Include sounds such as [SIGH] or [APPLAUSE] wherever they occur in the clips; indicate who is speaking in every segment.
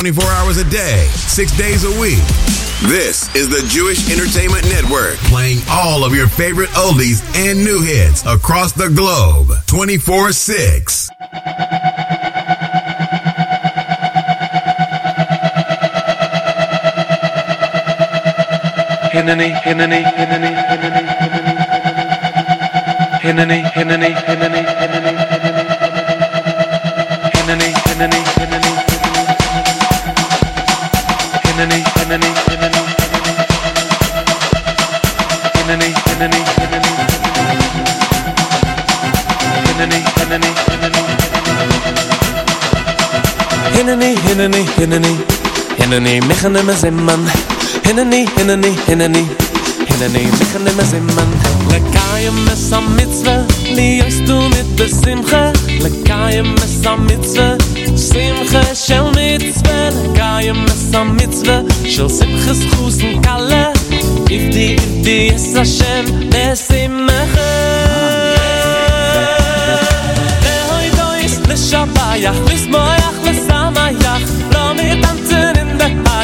Speaker 1: 24 hours a day, 6 days a week. This is the Jewish Entertainment Network, playing all of your favorite oldies and new hits across the globe, 24 6.
Speaker 2: Hineni, Hineni, Hineni, Hineni, Hineni, Hineni, Hineni, Hineni, Hineni, hinani hinani hinani mechne me zemman hinani hinani hinani hinani mechne me zemman lekayem mes a mitzwe li yost du mit besimcha lekayem mes a mitzwe simcha shel mitzwe. Lekayem mes a mitzwe shel simcha schusen kalle if di if di es Hashem besimcha Lishapaya, Lismaya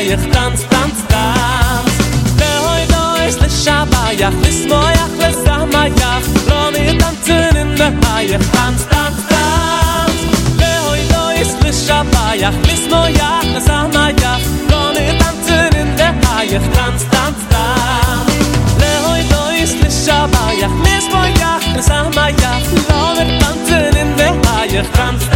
Speaker 2: ich tanz, tanz, tanz. Der heut ist der Schabayach, bis moyach, bis samayach, lo mir tanzen in der Haie, tanz, tanz, tanz. Der heut ist der Schabayach, bis moyach, bis samayach, lo mir tanzen in der Haie, tanz, tanz, tanz. Der heut ist der Schabayach, bis moyach, bis samayach, lo mir tanzen in der Haie, tanz, tanz, tanz.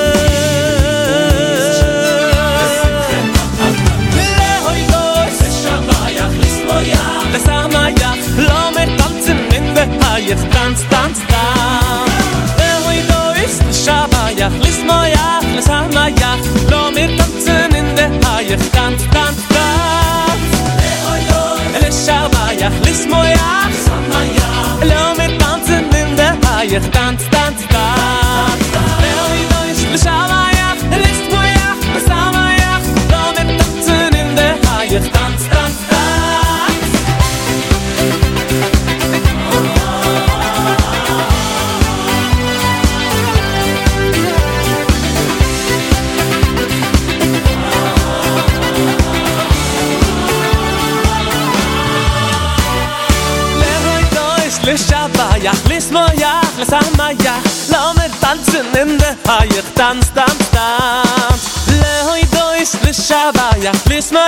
Speaker 2: Maya Das ist Maya Lass mir tanzen in der Haie Tanz, tanz, tanz. Wer hoi do ist, ich hab Maya Lass Maya, das ist Maya Lass mir tanzen in der Haie Tanz, tanz, tanz. Wer hoi do ist, ich hab Maya Lass Maya, das ist Maya in der Haie Tanz, tanz, tanz. Wer hoi do ist, ich Tanzen in der Haie tanz, tanz, tanz
Speaker 3: Lehoi doish, lishabaya, fliss [LAUGHS] no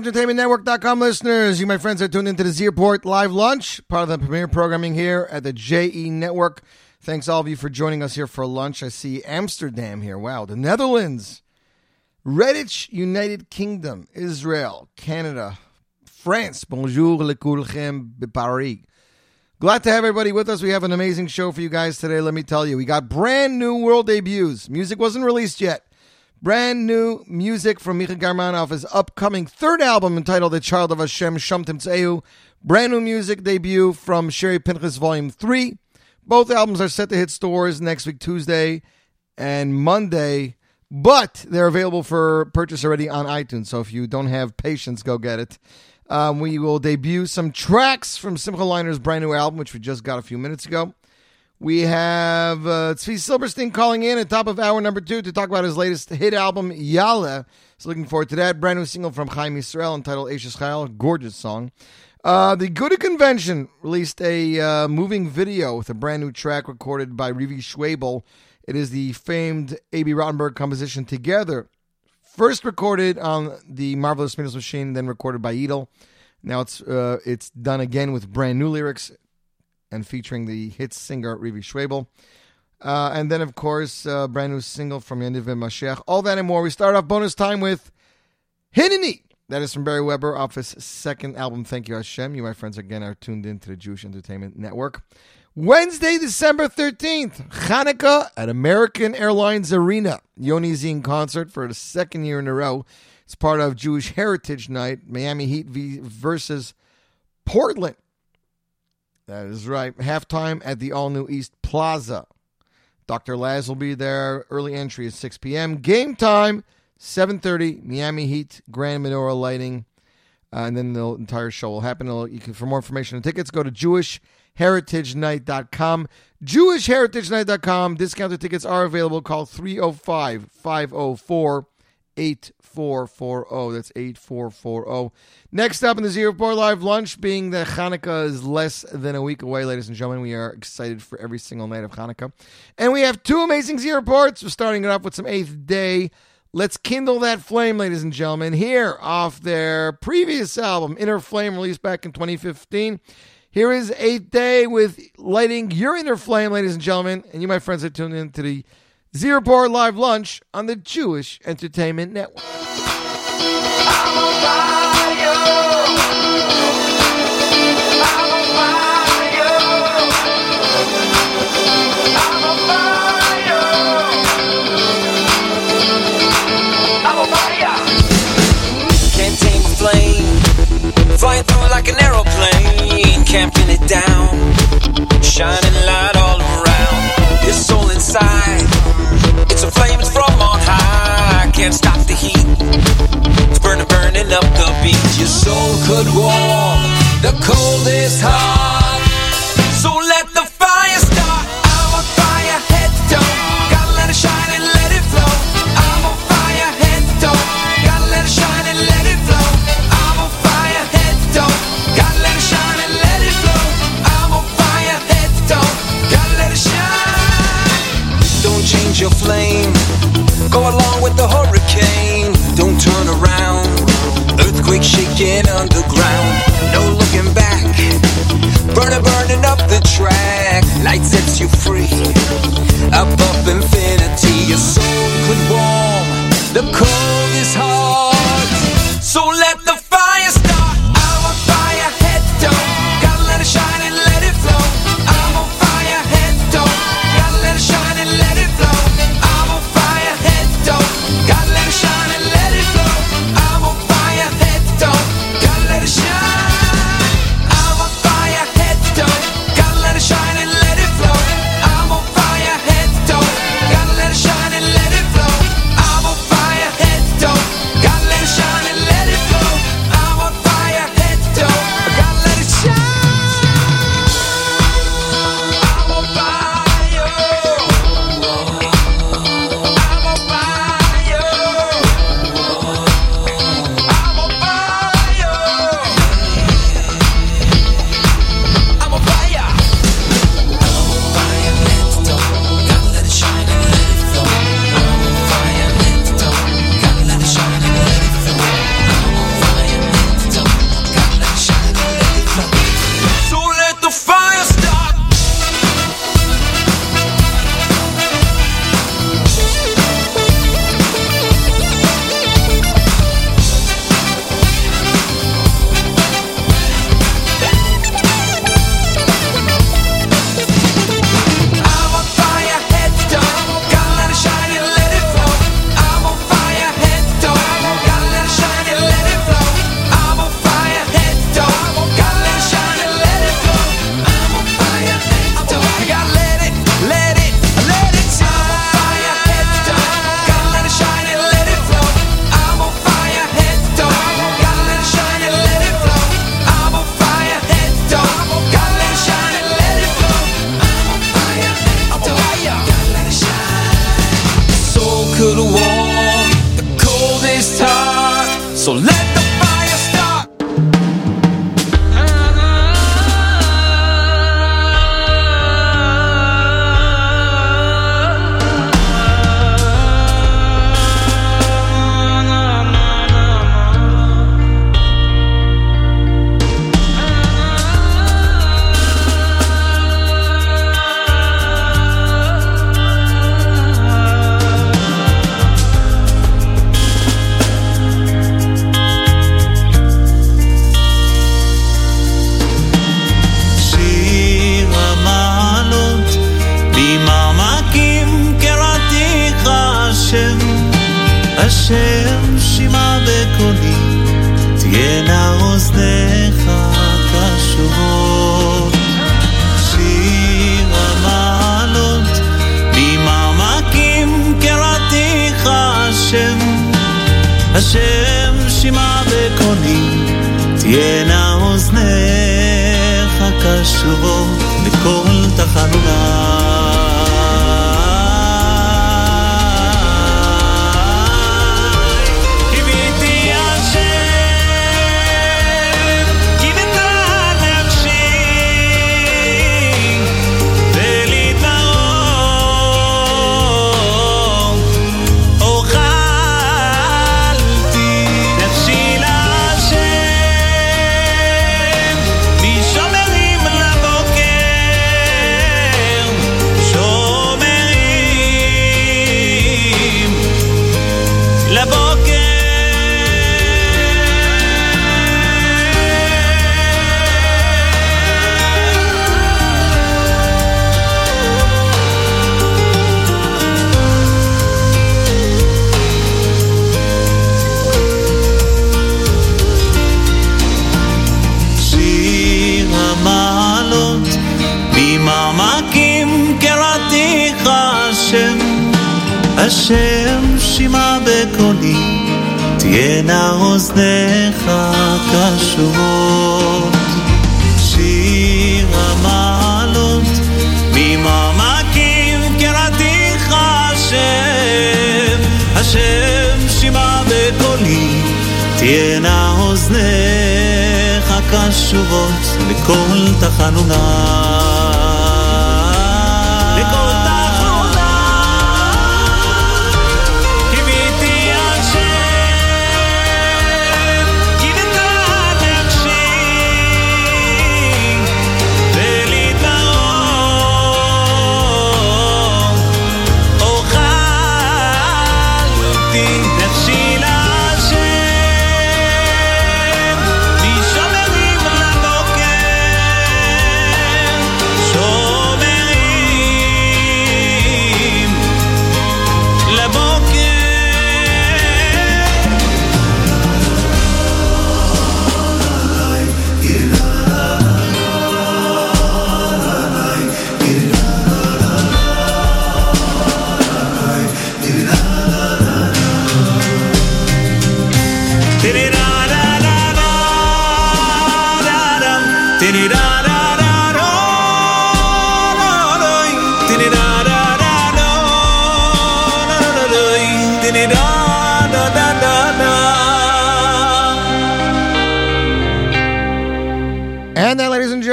Speaker 4: afternoon, Jewish Entertainment Network.com listeners. You, my friends, are tuned into the Z Report Live Lunch, part of the premier programming here at the JE Network. Thanks all of you for joining us here for lunch. I see Amsterdam here. Wow. The Netherlands, Redditch, United Kingdom, Israel, Canada, France. Bonjour le coulchem Paris. Glad to have everybody with us. We have an amazing show for you guys today. Let me tell you, we got brand new world debuts. Music wasn't released yet. Brand new music from Micha Garman off his upcoming third album entitled The Child of Hashem Shom Timtzeu. Brand new music debut from Sherry Pinchas Volume 3. Both albums are set to hit stores next week, Tuesday and Monday, but they're available for purchase already on iTunes. So if you don't have patience, go get it. Um, we will debut some tracks from Simcha Leiner's brand new album, which we just got a few minutes ago. We have uh, Tzvi Silberstein calling in at top of hour number two to talk about his latest hit album, Yalla. So looking forward to that. Brand new single from Chaim Yisrael entitled Ashes Chayal, gorgeous song. Uh, the Agudah Convention released a uh, moving video with a brand new track recorded by Rivi Schwabel. It is the famed Abie Rotenberg composition Together First recorded on the Marvelous Middos Machine, then recorded by Edel. Now it's uh, it's done again with brand new lyrics and featuring the hit singer Rivi Schwabel. Uh, and then, of course, uh, brand new single from Yaniv and Mashiach. All that and more. We start off bonus time with Hineni. That is from Beri Weber off his second album, Thank You Hashem. You, my friends, again are tuned in to the Jewish Entertainment Network. Wednesday, December 13th, Hanukkah at American Airlines Arena. Yoni Zine concert for the second year in a row. It's part of Jewish Heritage Night, Miami Heat v- versus Portland. That is right. Halftime at the all new East Plaza. Dr. Laz will be there. Early entry is 6 p.m. Game time, 7.30, Miami Heat, Grand Menorah Lighting. Uh, and then the entire show will happen. You can, for more information and tickets, go to jewishheritagenight.com. Jewishheritagenight.com. Discounted tickets are available. Call 305 504 8440. That's 8440. Next up in the Z Report Live lunch, being that Hanukkah is less than a week away, ladies and gentlemen, we are excited for every single night of Hanukkah. And we have two amazing Z Reports. We're starting it off with some Eighth Day. Let's kindle that flame, ladies and gentlemen. Here, off their previous album, Inner Flame, released back in 2015. Here is Eighth Day with lighting your inner flame, ladies and gentlemen. And you, my friends, are tuned in to the Z Report Live Lunch on the Jewish Entertainment Network.
Speaker 5: Tame the flame. Flying through like an aeroplane. Can't it down. Shining light all around. Your soul inside. It's a flame, it's from on high. Can't stop the heat. It's burning, burning up the beat. Your soul could warm the coldest heart. So let the fire start. A fire head don't. Gotta let it shine and let with the hurricane. Don't turn around. Earthquake shaking underground. No looking back.
Speaker 6: Burner burning up the track. Light sets you free. Up, up infinity Your soul could warm the
Speaker 7: cold. So let the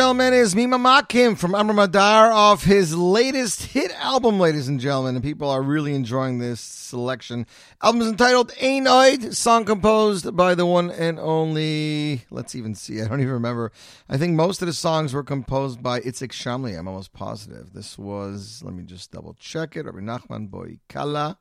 Speaker 7: gentlemen, is Mima Makim from Amr Madar off his latest hit album, ladies and gentlemen. And people are really enjoying this selection. Album is entitled Ain Oid, song composed by the one and only, let's even see, I don't even remember. I think most of the songs were composed by Itzik Shamli, I'm almost positive. This was, let me just double check it, Rabbi Nachman Boy Kala.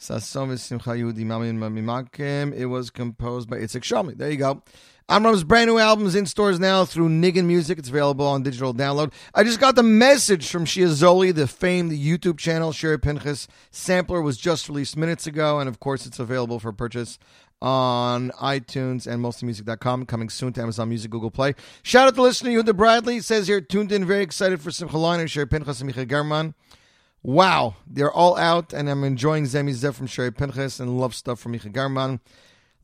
Speaker 7: Sasom v'simcha Yehudi Mamin It was composed by Itzik Shamli. There you go. Amram's brand new album is in stores now through Nigun Music. It's available on digital download. I just got the message from Shia Zoli, the famed YouTube channel. Sherry Pinchas sampler was just released minutes ago, and of course, it's available for purchase on iTunes and mostlymusic.com. Coming soon to Amazon Music, Google Play. Shout out to listener Yehuda Bradley. Says here, tuned in, very excited for Simcha Line and Sherry Pinchas and Michael German. Wow, they're all out, and I'm enjoying Zemi Zev from Sherry Pinchas and love stuff from Micha Garman.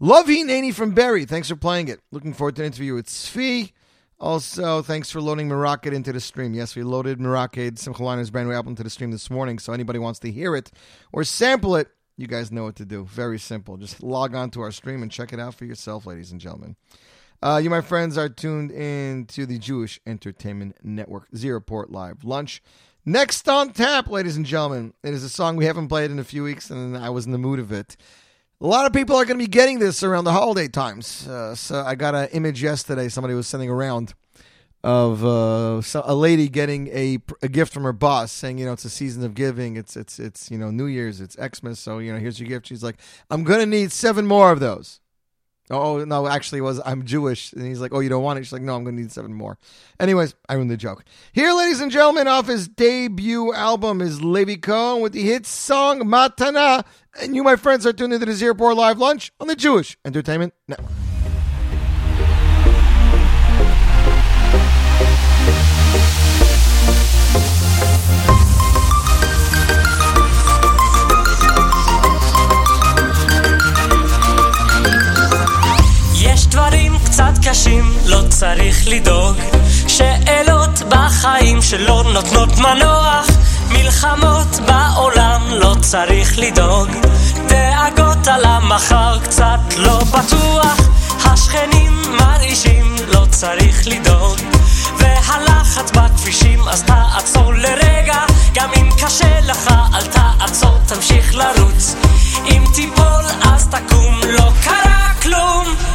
Speaker 7: Love Nani from Beri. Thanks for playing it. Looking forward to an interview with Sfi. Also, thanks for loading Moroccan into the stream. Yes, we loaded Moroccan Simcha Leiner's brand new album to the stream this morning, so anybody wants to hear it or sample it,
Speaker 4: you guys know what to do. Very simple. Just log on to our stream and check it out for yourself, ladies and gentlemen. Uh, you, my friends, are tuned in to the Jewish Entertainment Network Z Report Live Lunch. Next on tap, ladies and gentlemen, it is a song we haven't played in a few weeks, and I was in the mood of it. A lot of people are going to be getting this around the holiday times. Uh, so I got an image yesterday somebody was sending around of uh, so a lady getting a, a gift from her boss, saying, you know, it's a season of giving. It's it's it's you know New Year's, it's Xmas, so you know here's your gift. She's like, I'm gonna need seven more of those. Oh no, actually, was I'm Jewish, and he's like, oh, you don't want it? She's like, no, I'm gonna need seven more. Anyways, I ruined the joke. Here, ladies and gentlemen, off his debut album is Levi Cohen with the hit song Matana, and you, my friends, are tuned into the Z Report Live Lunch on the Jewish Entertainment Network.
Speaker 8: קצת קשים, לא צריך לדאוג. שאלות בחיים שלא נותנות מנוח. מלחמות בעולם, לא צריך לדאוג. דאגות על המחר קצת לא בטוח. השכנים מרעישים, לא צריך לדאוג. והלחץ בכבישים, אז תעצור לרגע. גם אם קשה לך, אל תעצור, תמשיך לרוץ. אם תיפול, אז תקום, לא קרה כלום.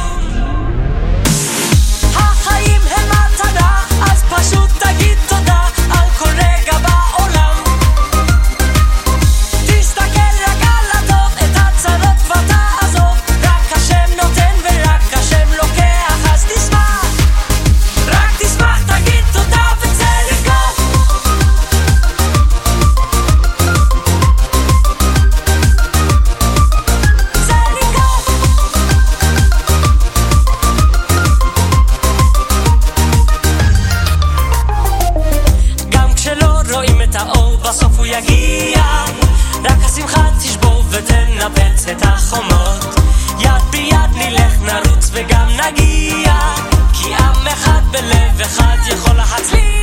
Speaker 8: נרוץ וגם נגיע. כי עם אחד בלב אחד יכול להצליח.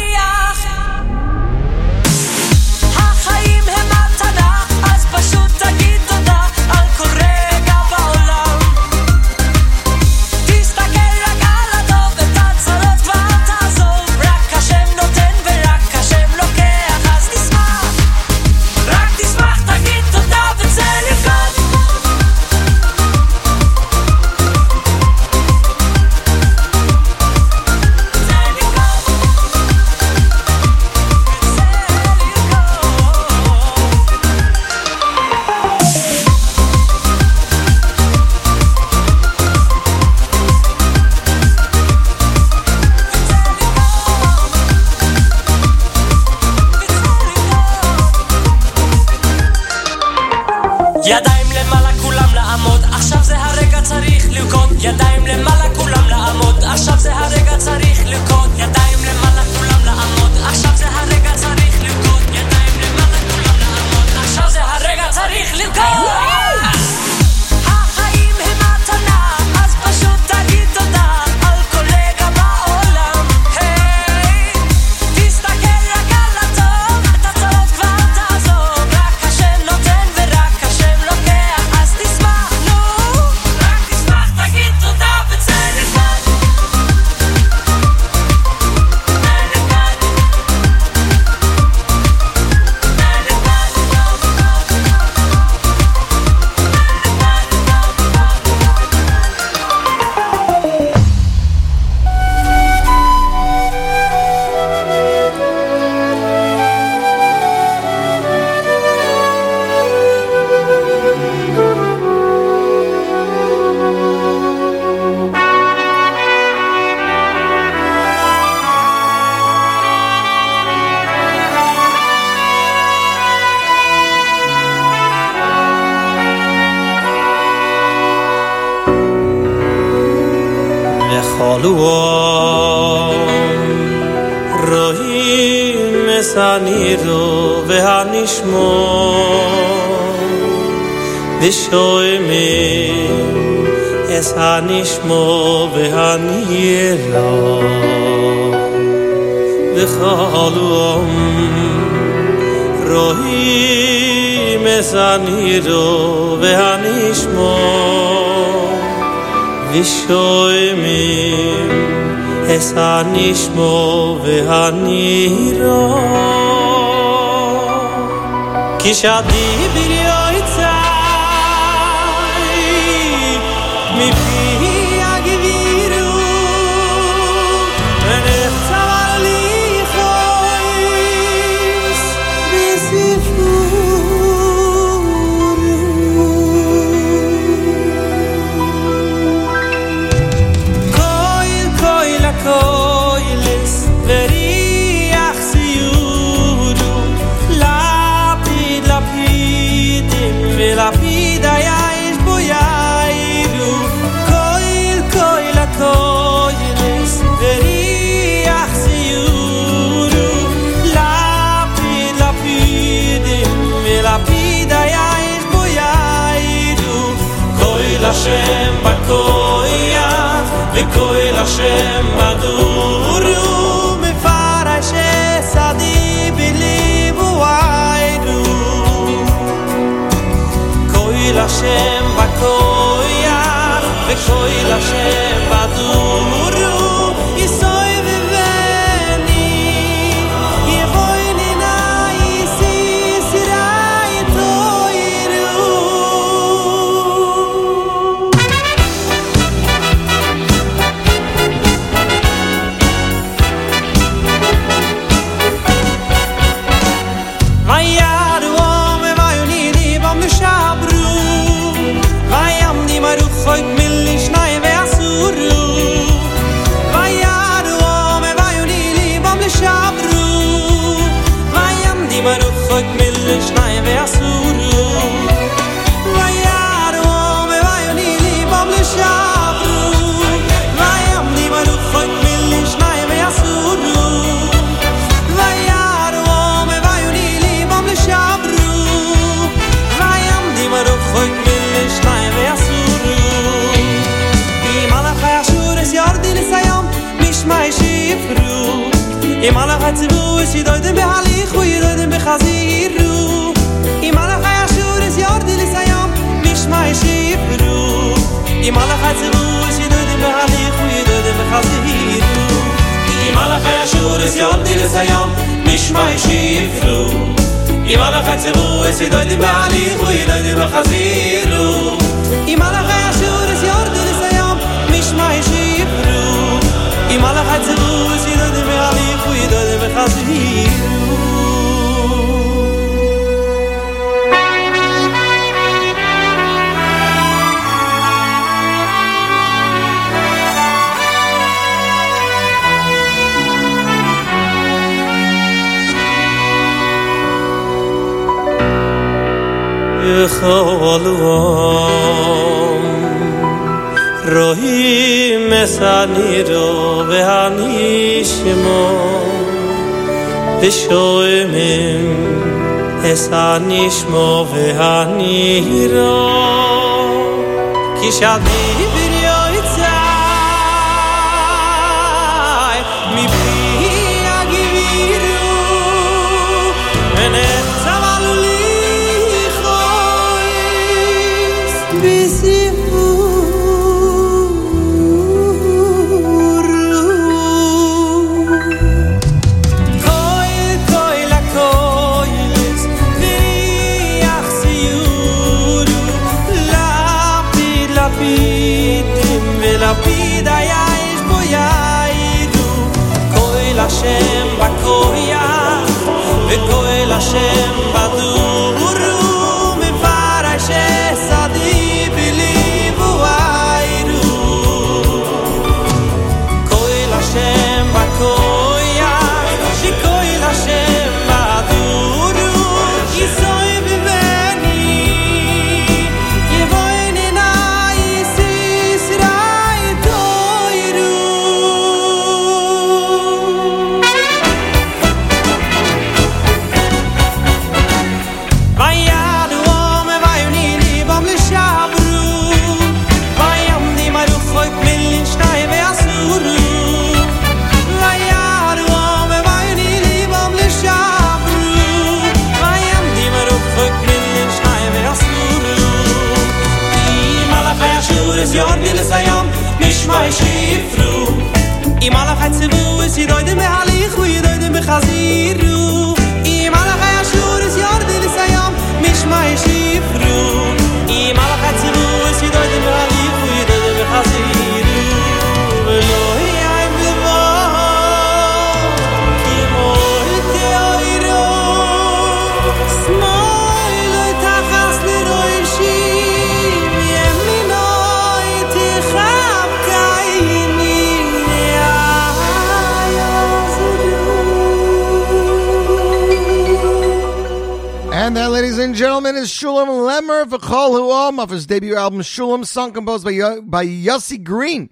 Speaker 4: Gentlemen, is Shulem Lemmer of V'chol Huam off his debut album Shulem, song composed by, Yo- by Yossi Green,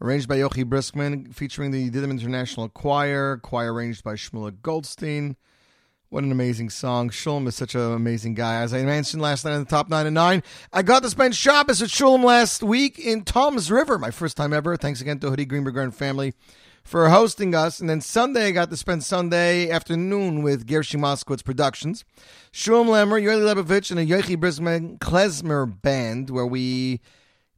Speaker 4: arranged by Yochi Briskman, featuring the Didim International Choir, choir arranged by Shmulek Goldstein. What an amazing song. Shulem is such an amazing guy. As I mentioned last night in the top 9 and 9, I got to spend Shabbos at Shulem last week in Tom's River, my first time ever. Thanks again to Hoodie Greenberger and family for hosting us. And then Sunday, I got to spend Sunday afternoon with Gershie Moskowitz Productions. Shulem Lemmer, Yoeli Lebovich, and a Yochi Briskman klezmer band where we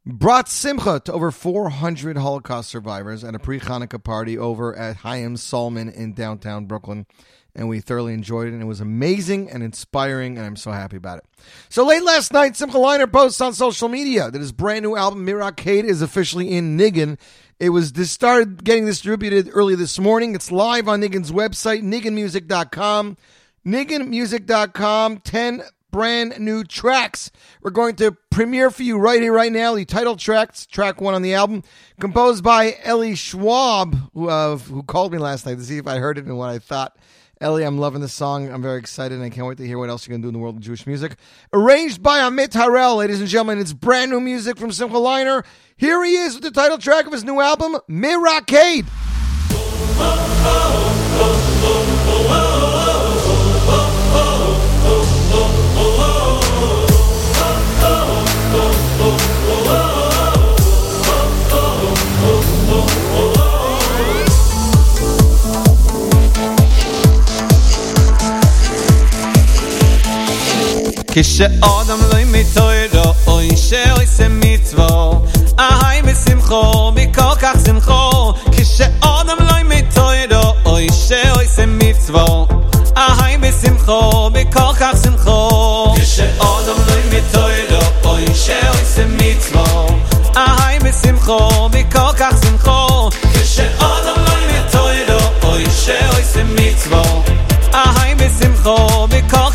Speaker 4: brought Simcha to over 400 Holocaust survivors at a pre-Hanukkah party over at Chaim Solomon in downtown Brooklyn. And we thoroughly enjoyed it, and it was amazing and inspiring, and I'm so happy about it. So late last night, Simcha Leiner posts on social media that his brand new album, Mirakade, is officially in Nigun. It was this started getting distributed early this morning. It's live on Nigun's website, nigunmusic.com. Nigunmusic.com, 10 brand new tracks. We're going to premiere for you right here, right now. The title tracks, track one on the album, composed by Ellie Schwab, who, uh, who called me last night to see if I heard it and what I thought. Ellie, I'm loving the song. I'm very excited, and I can't wait to hear what else you're going to do in the world of Jewish music. Arranged by Amit Harel, ladies and gentlemen. It's brand new music from Simcha Leiner. Here he is with the title track of his new album, Mirakade.
Speaker 9: כשאדם לא מתוירו, אוי שאוי זה מצוו, אהי בשמחו, מכל כך שמחו. כשאדם לא מתוירו, אוי שאוי זה מצוו, אהי בשמחו, מכל כך שמחו. כשאדם לא מתוירו, אוי שאוי זה מצוו, אהי בשמחו, מכל כך שמחו. כשאדם לא מתוירו, אוי שאוי זה מצוו, אהי בשמחו, מכל כך שמחו.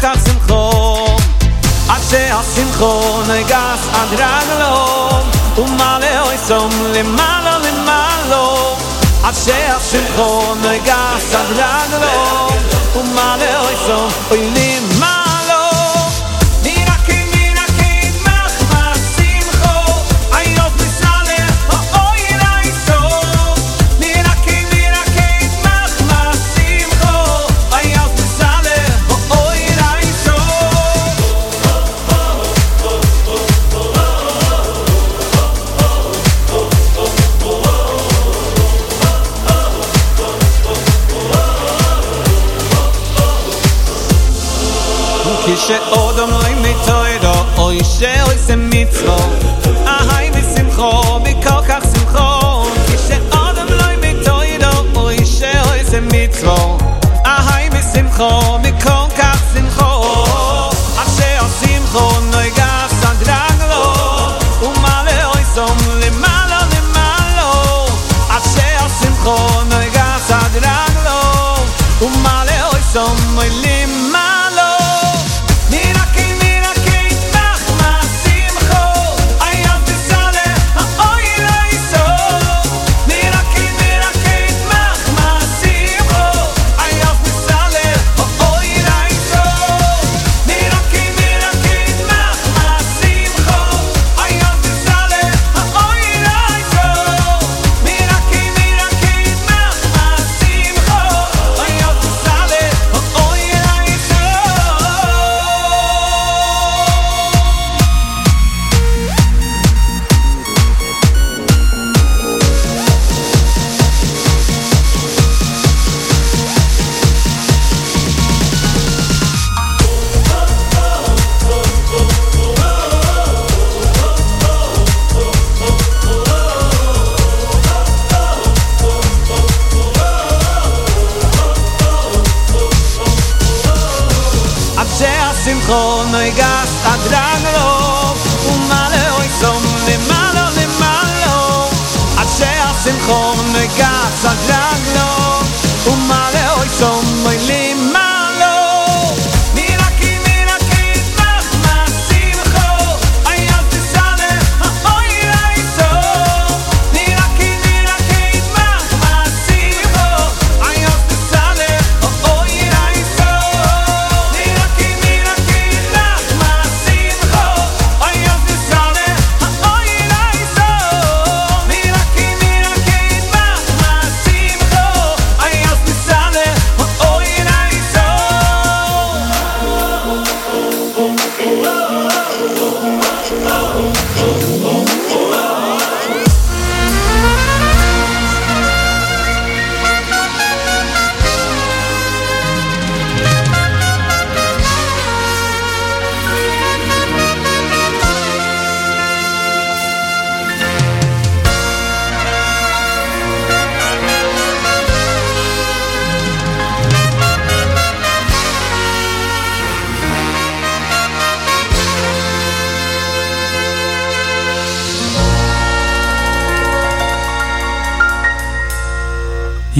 Speaker 9: asim khon gas an draglo un um male hoy som um le malo le malo. Ashe asim khon gas an draglo un um male hoy som le malo. כשאודם לא מתוירו, אוי שאוי זה מצוו, אהי בשמחו, מכל כך שמחו. כשאודם לא מתוירו, אוי שאוי זה מצוו, אהי בשמחו,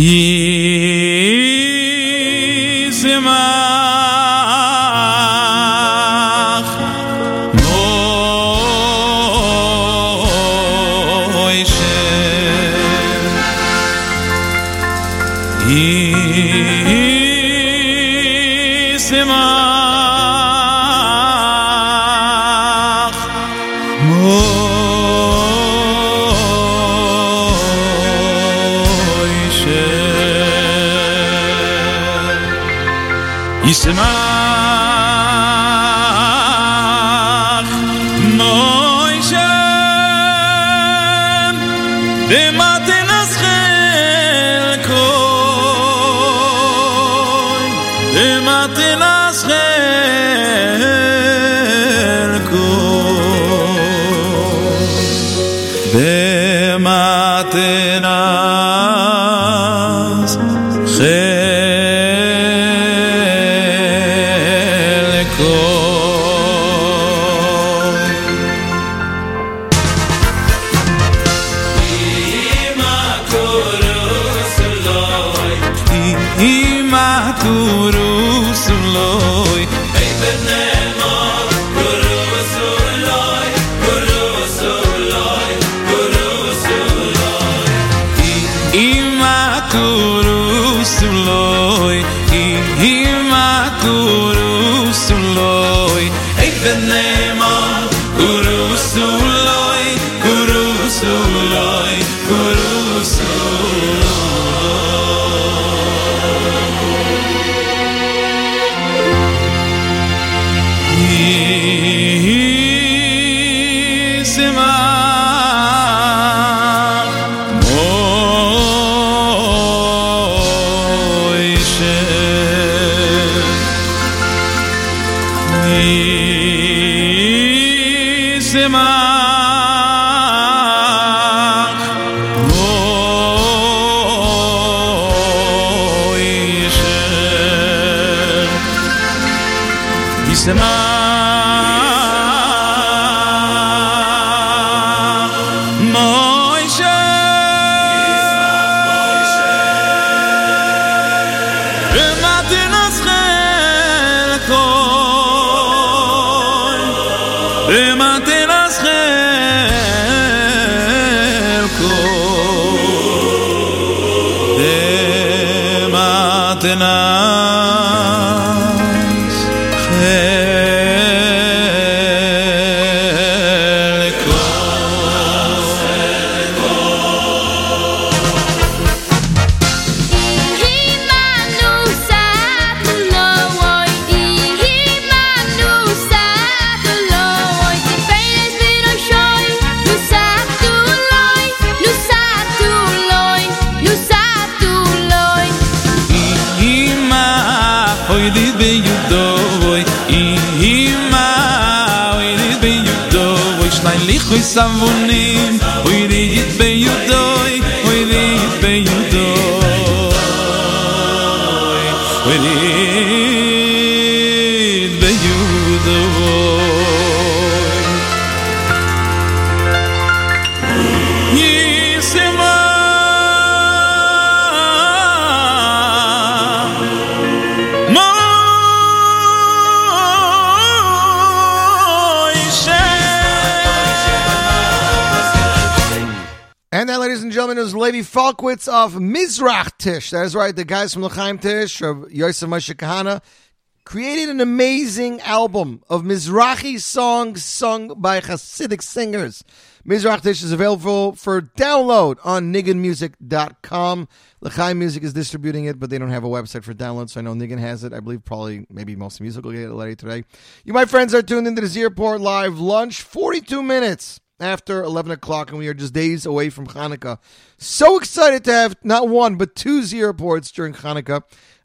Speaker 4: Yeah. Was Falkwitz of Mizrach Tish. That is right, the guys from L'chaim Tish, of Yosef Moshe Kahana, created an amazing album of Mizrahi songs sung by Hasidic singers. Mizrach Tish is available for download on nigunmusic.com. L'chaim Music is distributing it, but they don't have a website for download, so I know Nigun has it. I believe probably, maybe most music will get it later today. You, my friends, are tuned into the Z Report Live Lunch, 42 minutes after 11 o'clock, and we are just days away from Hanukkah. So excited to have not one, but two Z Reports during Hanukkah.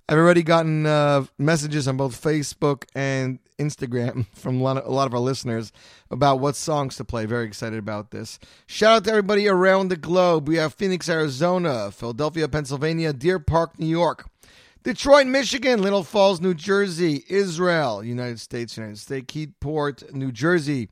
Speaker 4: I've already gotten uh, messages on both Facebook and Instagram [LAUGHS] from a lot, of, a lot of our listeners about what songs to play. Very excited about this. Shout out to everybody around the globe. We have Phoenix, Arizona, Philadelphia, Pennsylvania, Deer Park, New York, Detroit, Michigan, Little Falls, New Jersey, Israel, United States, United States, Keyport, New Jersey,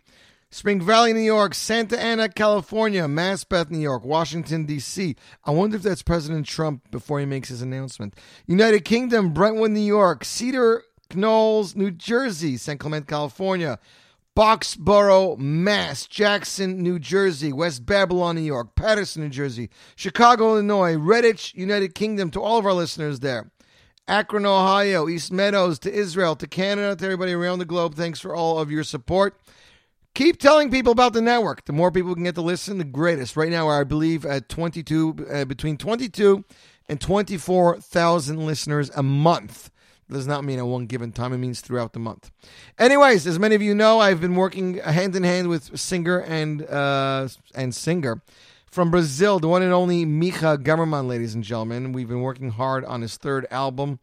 Speaker 4: Spring Valley, New York, Santa Ana, California, Maspeth, New York, Washington, D.C. I wonder if that's President Trump before he makes his announcement. United Kingdom, Brentwood, New York, Cedar Knolls, New Jersey, San Clement, California, Boxborough, Mass, Jackson, New Jersey, West Babylon, New York, Paterson, New Jersey, Chicago, Illinois, Redditch, United Kingdom, to all of our listeners there. Akron, Ohio, East Meadows, to Israel, to Canada, to everybody around the globe. Thanks for all of your support. Keep telling people about the network. The more people can get to listen, the greatest. Right now, I believe at 22, uh, between 22 and 24,000 listeners a month. Does not mean at one given time. It means throughout the month. Anyways, as many of you know, I've been working hand in hand with singer and uh, and singer from Brazil, the one and only Micha Gamerman, ladies and gentlemen. We've been working hard on his third album,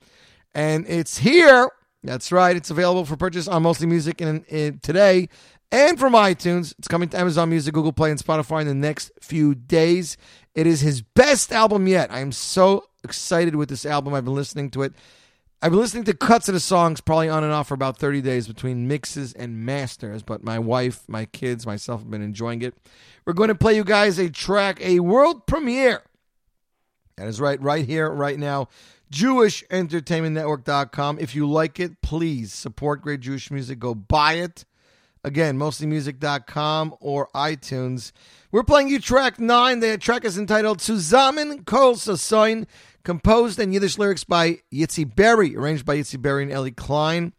Speaker 4: and it's here. That's right. It's available for purchase on Mostly Music in, in today and from iTunes. It's coming to Amazon Music, Google Play, and Spotify in the next few days. It is his best album yet. I am so excited with this album. I've been listening to it. I've been listening to cuts of the songs probably on and off for about 30 days between mixes and masters, but my wife, my kids, myself have been enjoying it. We're going to play you guys a track, a world premiere. That is right, right here, right now. JewishEntertainmentNetwork.com. If you like it, please support great Jewish music. Go buy it. Again, mostlymusic.com or iTunes. We're playing you track nine. The track is entitled Zusammen Kol Sasoin, composed and Yiddish lyrics by Yitzi Berry, arranged by Yitzi Berry and Ellie Klein.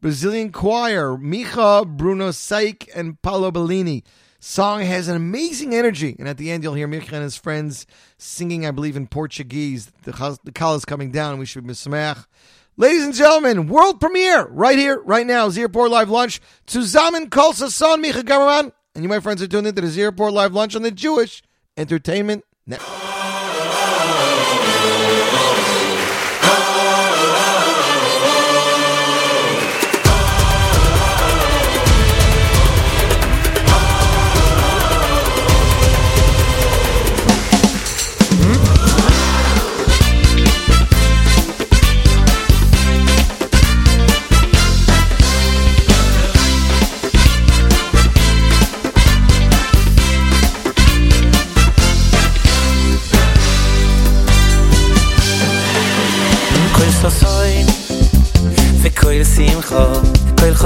Speaker 4: Brazilian choir, Micha, Bruno Saik, and Paolo Bellini. Song has an amazing energy, and at the end you'll hear Micha and his friends singing, I believe, in Portuguese. The, the call is coming down. We should be mismach. Ladies and gentlemen, world premiere right here, right now. Z Report Live Lunch. Zusammen Kol Son Micha Gamerman. And you, my friends, are tuned into the Z Report Live Lunch on the Jewish Entertainment Network.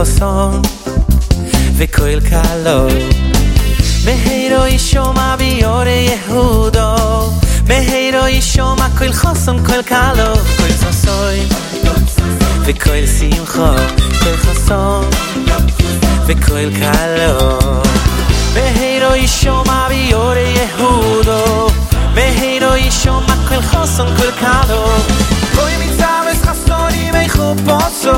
Speaker 9: חסון וכל קלו מהירו ישומע ביורי יהודו מהירו ישומע כל חסון כל קלו כל חסון וכל שמחו כל חסון וכל קלו מהירו ישומע ביורי יהודו מהירו ישומע כל חסון כל קלו Koi mit zames khastori mei khoposo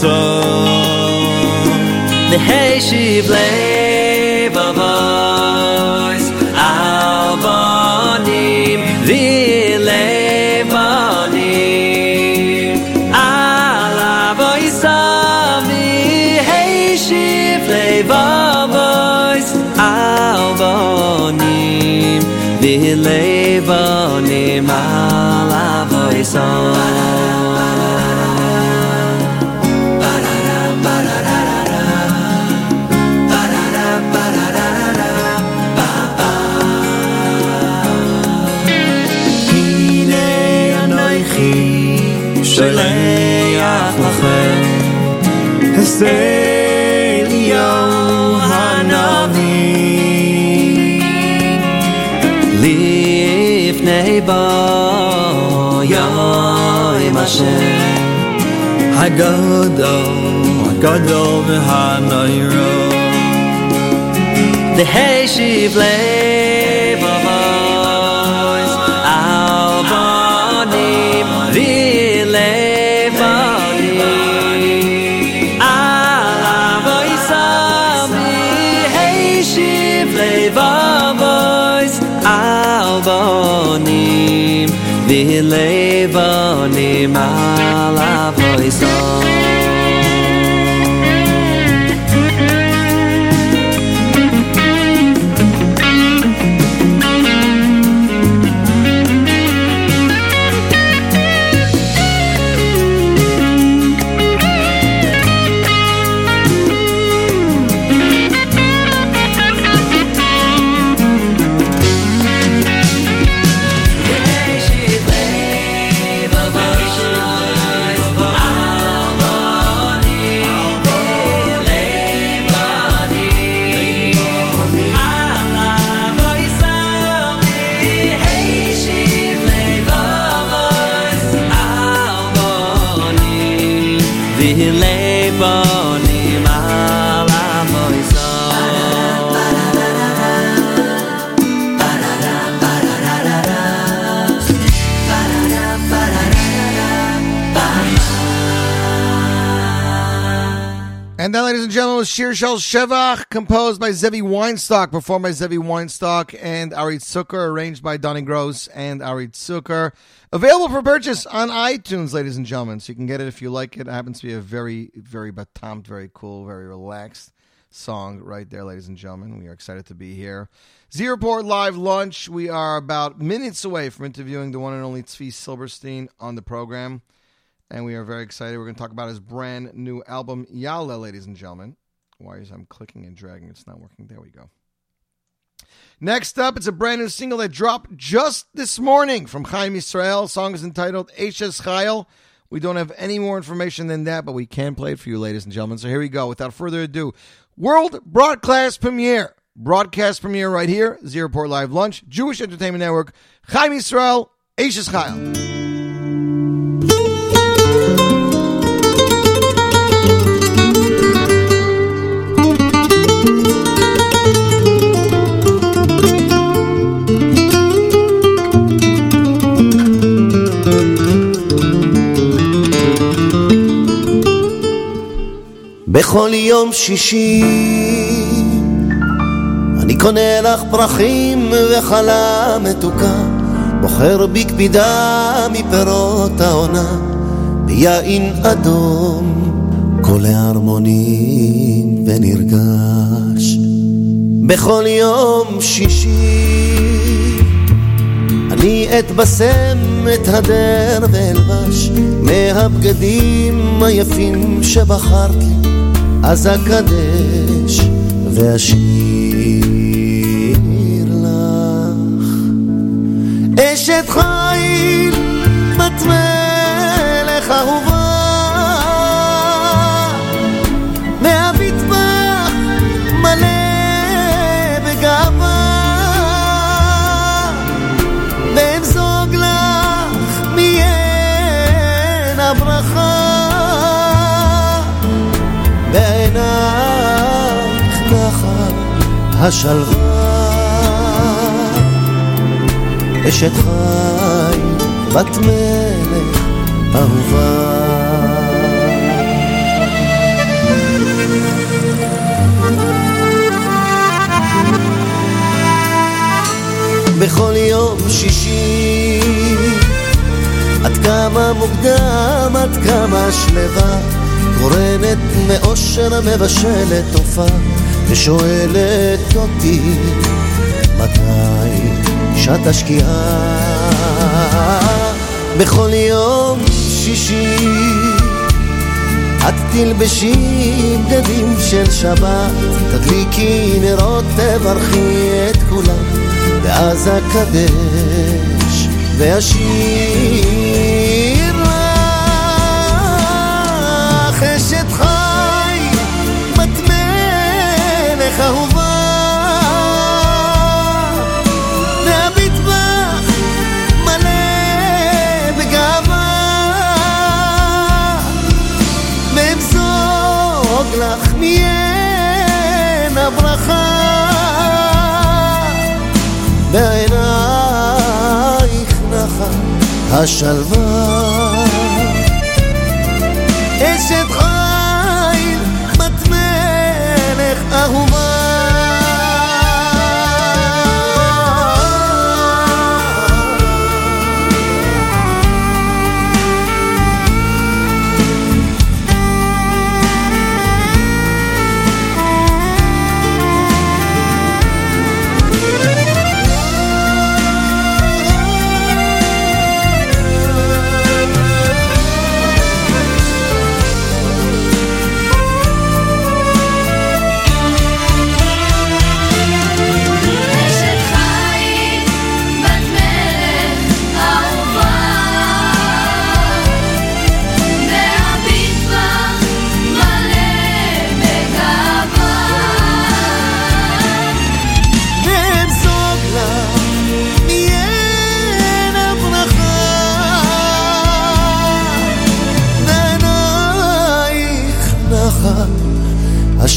Speaker 9: So.
Speaker 10: הגדול,
Speaker 9: הגדול והנוירו.
Speaker 10: והשיב לב
Speaker 9: אבויס, אבונים ולבונים. על אבויס אבי, השיב לב אבויס, אבונים ולבונים.
Speaker 4: Shir Shel Shevach, composed by Zevi Weinstock, performed by Zevi Weinstock and Arit Zucker, arranged by Donny Gross and Arit Zucker. Available for purchase on iTunes, ladies and gentlemen. So you can get it if you like it. It happens to be a very, very batamt, very cool, very relaxed song right there, ladies and gentlemen. We are excited to be here. Z Report Live Lunch. We are about minutes away from interviewing the one and only Tzvi Silberstein on the program and we are very excited. We're going to talk about his brand new album, Yalla, ladies and gentlemen. Why is I'm clicking and dragging? It's not working. There we go. Next up, it's a brand new single that dropped just this morning from Chaim Israel. The song is entitled Eshes Chayil. We don't have any more information than that, but we can play it for you, ladies and gentlemen. So here we go. Without further ado, world broadcast premiere. Broadcast premiere right here, Z Report Live Lunch, Jewish Entertainment Network, Chaim Israel, Eshes Chayil.
Speaker 11: בכל יום שישי. אני קונה לך פרחים וחלה מתוקה בוחר בקפידה מפירות העונה ביין אדום קולה הרמונים ונרגש. בכל יום שישי אני אתבשם, אתהדר ואלבש מהבגדים היפים שבחרת לי אז אקדש ואשיר לך. אשת חיל בת מלך אהובה השלווה. אשת חי בת מלך אהובה. בכל יום שישי את כמה מוקדם, את כמה שלווה קורנת מאושר מבשלת תופעה ושואלת אותי מתי שעת השקיעה? בכל יום שישי את תלבשי בגדים של שבת תדליקי נרות תברכי את כולם ואז אקדש ואשיר מלך אהובה והמטבח מלא בגאווה. ואמזוג לך מיין הברכה. בעינייך נחל השלווה. אשת חיל בת מלך אהובה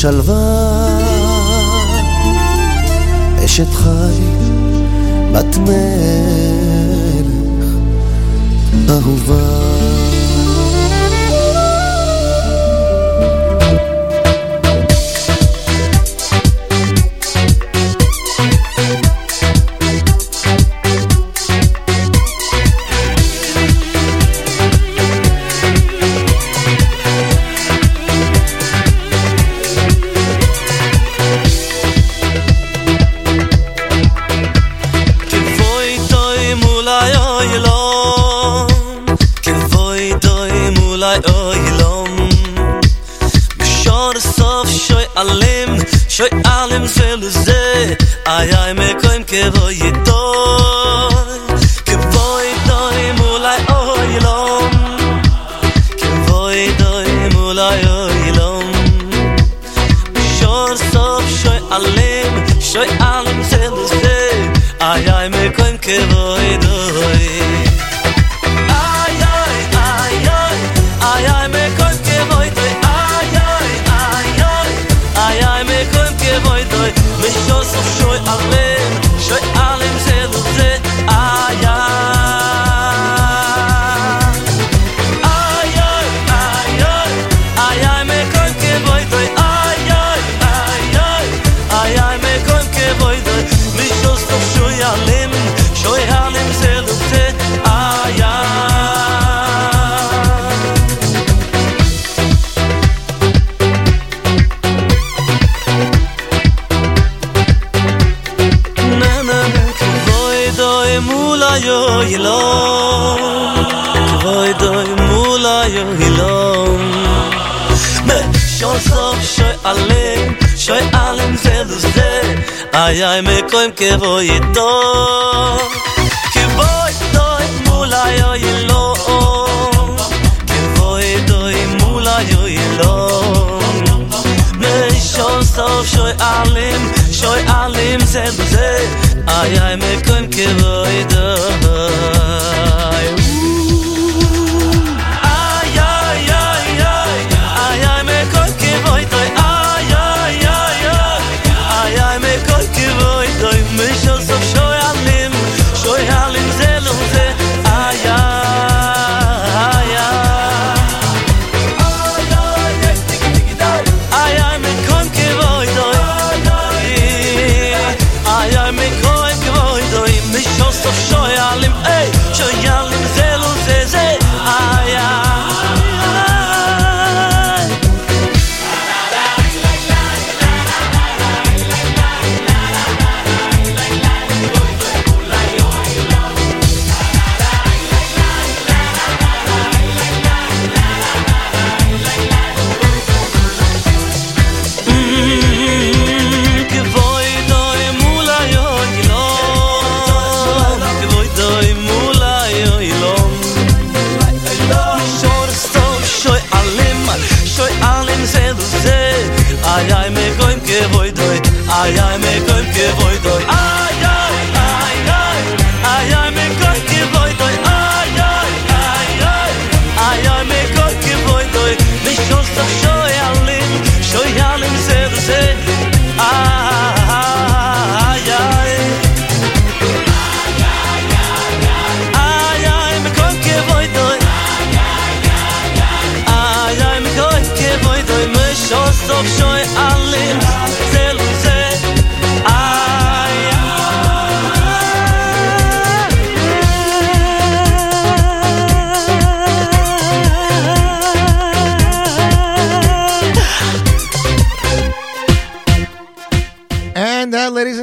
Speaker 12: שלווה. אשת חי בת מלך, אהובה.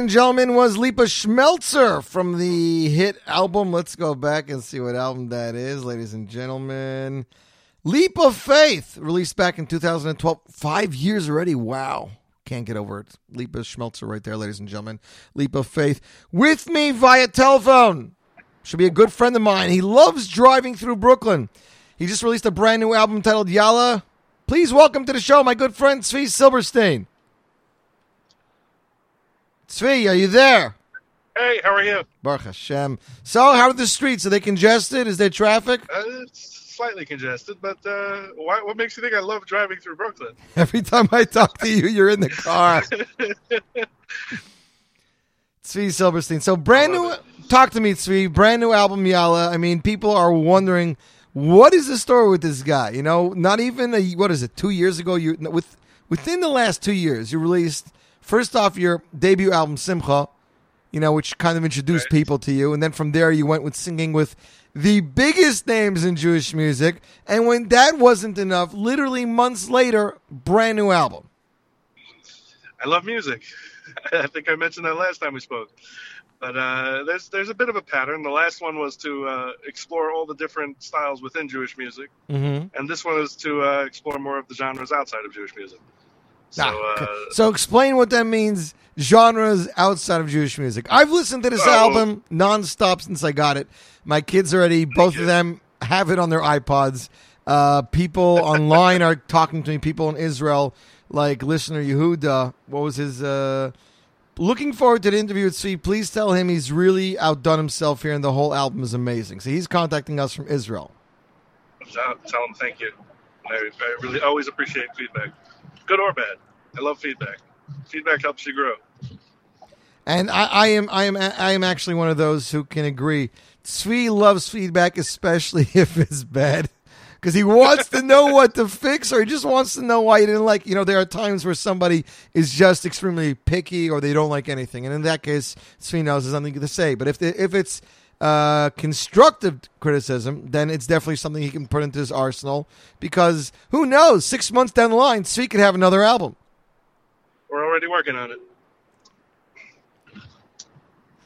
Speaker 4: gentlemen, was Lipa Schmelzer from the hit album. Let's go back and see what album that is, ladies and gentlemen. Leap of Faith, released back in 2012. Five years already. Wow. Can't get over it. Lipa Schmelzer right there, ladies and gentlemen. Leap of Faith with me via telephone. Should be a good friend of mine. He loves driving through Brooklyn. He just released a brand new album titled Yalla. Please welcome to the show my good friend Tzvi Silberstein. Tzvi, are you there?
Speaker 13: Hey, how are you?
Speaker 4: Baruch Hashem. So, how are the streets? Are they congested? Is there traffic?
Speaker 13: Uh, slightly congested, but uh, why, what makes you think I love driving through Brooklyn? [LAUGHS]
Speaker 4: Every time I talk to you, you're in the car. [LAUGHS] Tzvi Silberstein. So brand new. Talk to me, Tzvi. Brand new album, Yalla. I mean, people are wondering what is the story with this guy. You know, not even a, what is it? Two years ago, you with within the last two years, you released first off your debut album, Simcha. You know, which kind of introduced people to you, and then from there you went with singing with the biggest names in Jewish music. And when that wasn't enough, literally months later, brand new album.
Speaker 13: I love music. [LAUGHS] I think I mentioned that last time we spoke. But uh, there's there's a bit of a pattern. The last one was to uh, explore all the different styles within Jewish music,
Speaker 4: Mm-hmm.
Speaker 13: and this one is to uh, explore more of the genres outside of Jewish music. So, uh,
Speaker 4: So explain what that means. Genres outside of Jewish music. I've listened to this
Speaker 13: Oh.
Speaker 4: album nonstop since I got it. My kids already, both of them have it on their iPods. Uh, people [LAUGHS] online are talking to me. People in Israel, like listener Yehuda, what was his? Uh, looking forward to the interview with Tzvi. Please tell him he's really outdone himself here, and the whole album is amazing. So he's contacting us from Israel.
Speaker 13: tell, tell them thank you. I, I really always appreciate feedback, good or bad. I love feedback. Feedback helps you grow.
Speaker 4: And I, I am I am I am actually one of those who can agree. Tzvi loves feedback, especially [LAUGHS] if it's bad, because he wants to know [LAUGHS] what to fix, or he just wants to know why he didn't like. You know, there are times where somebody is just extremely picky, or they don't like anything, and in that case, Tzvi knows there's nothing to say. But if the, if it's uh, constructive criticism, then it's definitely something he can put into his arsenal. Because who knows, six months down the line, Tzvi could have another album.
Speaker 13: We're already working on it.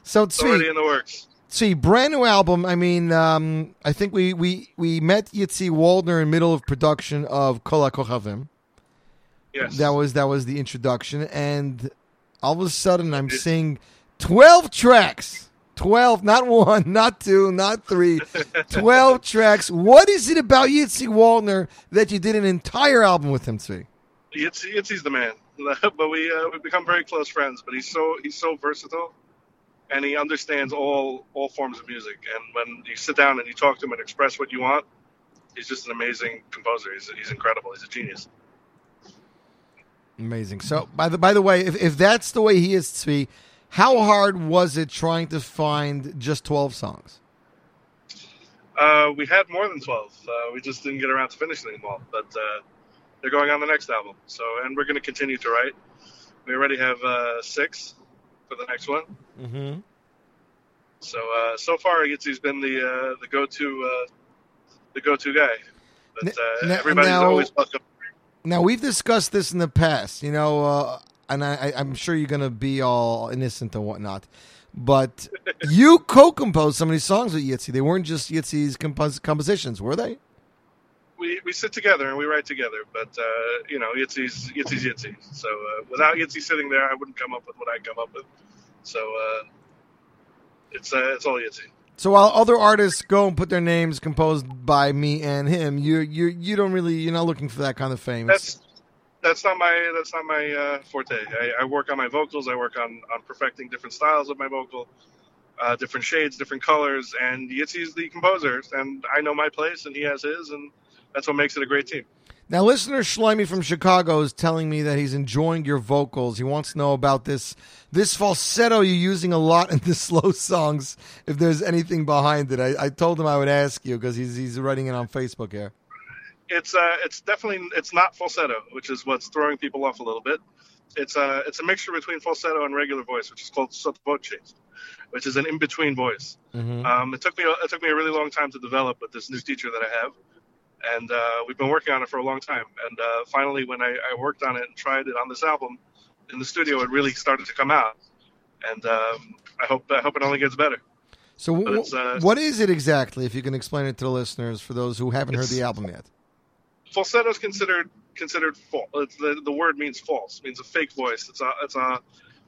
Speaker 4: So
Speaker 13: It's already in the works.
Speaker 4: See, brand new album. I mean, um, I think we we we met Yitzi Waldner in middle of production of Kol HaKochavim.
Speaker 13: Yes.
Speaker 4: That was that was the introduction, and all of a sudden I'm seeing twelve tracks. Twelve, not one, [LAUGHS] not two, not three. Twelve [LAUGHS] tracks. What is it about Yitzi Waldner that you did an entire album with him, Tzvi?
Speaker 13: Yitzy, Yitzy's the man, [LAUGHS] but we uh, we become very close friends. But he's so he's so versatile, and he understands all all forms of music. And when you sit down and you talk to him and express what you want, he's just an amazing composer. He's he's incredible. He's a genius.
Speaker 4: Amazing. So, by the by the way, if, if that's the way he is, Tzvi, how hard was it trying to find just twelve songs?
Speaker 13: Uh, we had more than twelve. Uh, we just didn't get around to finishing them all. But uh, they're going on the next album. So and we're going to continue to write. We already have uh, six for the next one.
Speaker 4: Mm-hmm.
Speaker 13: So uh, so far, Yitzy's been the uh, the go to uh, the go to guy. But uh,
Speaker 4: N- n-
Speaker 13: everybody's
Speaker 4: now-
Speaker 13: always welcome.
Speaker 4: Now we've discussed this in the past, you know, uh, and I, I, I'm sure you're gonna be all innocent and whatnot, but [LAUGHS] you co-composed some of these songs with Yitzi. They weren't just Yitzi's compos- compositions, were they?
Speaker 13: We, we sit together and we write together. But uh, you know, Yitzy's Yitzy's Yitzy. So uh, without Yitzy sitting there, I wouldn't come up with what I come up with. So uh, it's uh, it's all Yitzy.
Speaker 4: So while other artists go and put their names composed by me and him, you you you don't really you're not looking for that kind of fame.
Speaker 13: That's that's not my that's not my uh, forte. I, I work on my vocals. I work on on perfecting different styles of my vocal, uh, different shades, different colors. And Yitzy's the composer, and I know my place, and he has his, and that's what makes it a great team.
Speaker 4: Now, listener Schleimy from Chicago is telling me that he's enjoying your vocals. He wants to know about this this falsetto you're using a lot in the [LAUGHS] slow songs. If there's anything behind it, I, I told him I would ask you because he's he's writing it on Facebook here.
Speaker 13: It's uh, it's definitely it's not falsetto, which is what's throwing people off a little bit. It's a it's a mixture between falsetto and regular voice, which is called sottovoce, which is an in between voice.
Speaker 4: Mm-hmm.
Speaker 13: Um, it took me it took me a really long time to develop with this new teacher that I have, and uh, we've been working on it for a long time. And uh, finally, when I, I worked on it and tried it on this album in the studio, it really started to come out. And um, I hope I hope it only gets better.
Speaker 4: So, w-
Speaker 13: uh,
Speaker 4: what is it exactly? If you can explain it to the listeners for those who haven't heard the album yet.
Speaker 13: falsetto is considered considered false. The, the word means false, means a fake voice. It's a it's a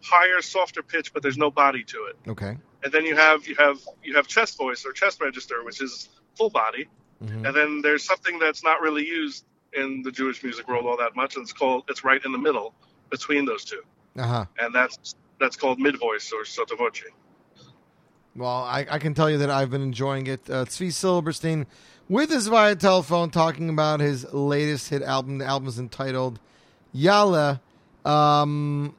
Speaker 13: higher, softer pitch, but there's no body to it.
Speaker 4: Okay.
Speaker 13: And then you have you have you have chest voice or chest register, which is full body.
Speaker 4: Mm-hmm.
Speaker 13: And then there's something that's not really used in the Jewish music world all that much, and it's called it's right in the middle between those two,
Speaker 4: Uh huh.
Speaker 13: and that's that's called mid voice or sotto voce.
Speaker 4: Well, I, I can tell you that I've been enjoying it. Uh, Tzvi Silberstein with us via telephone talking about his latest hit album. The album is entitled Yalla. Um,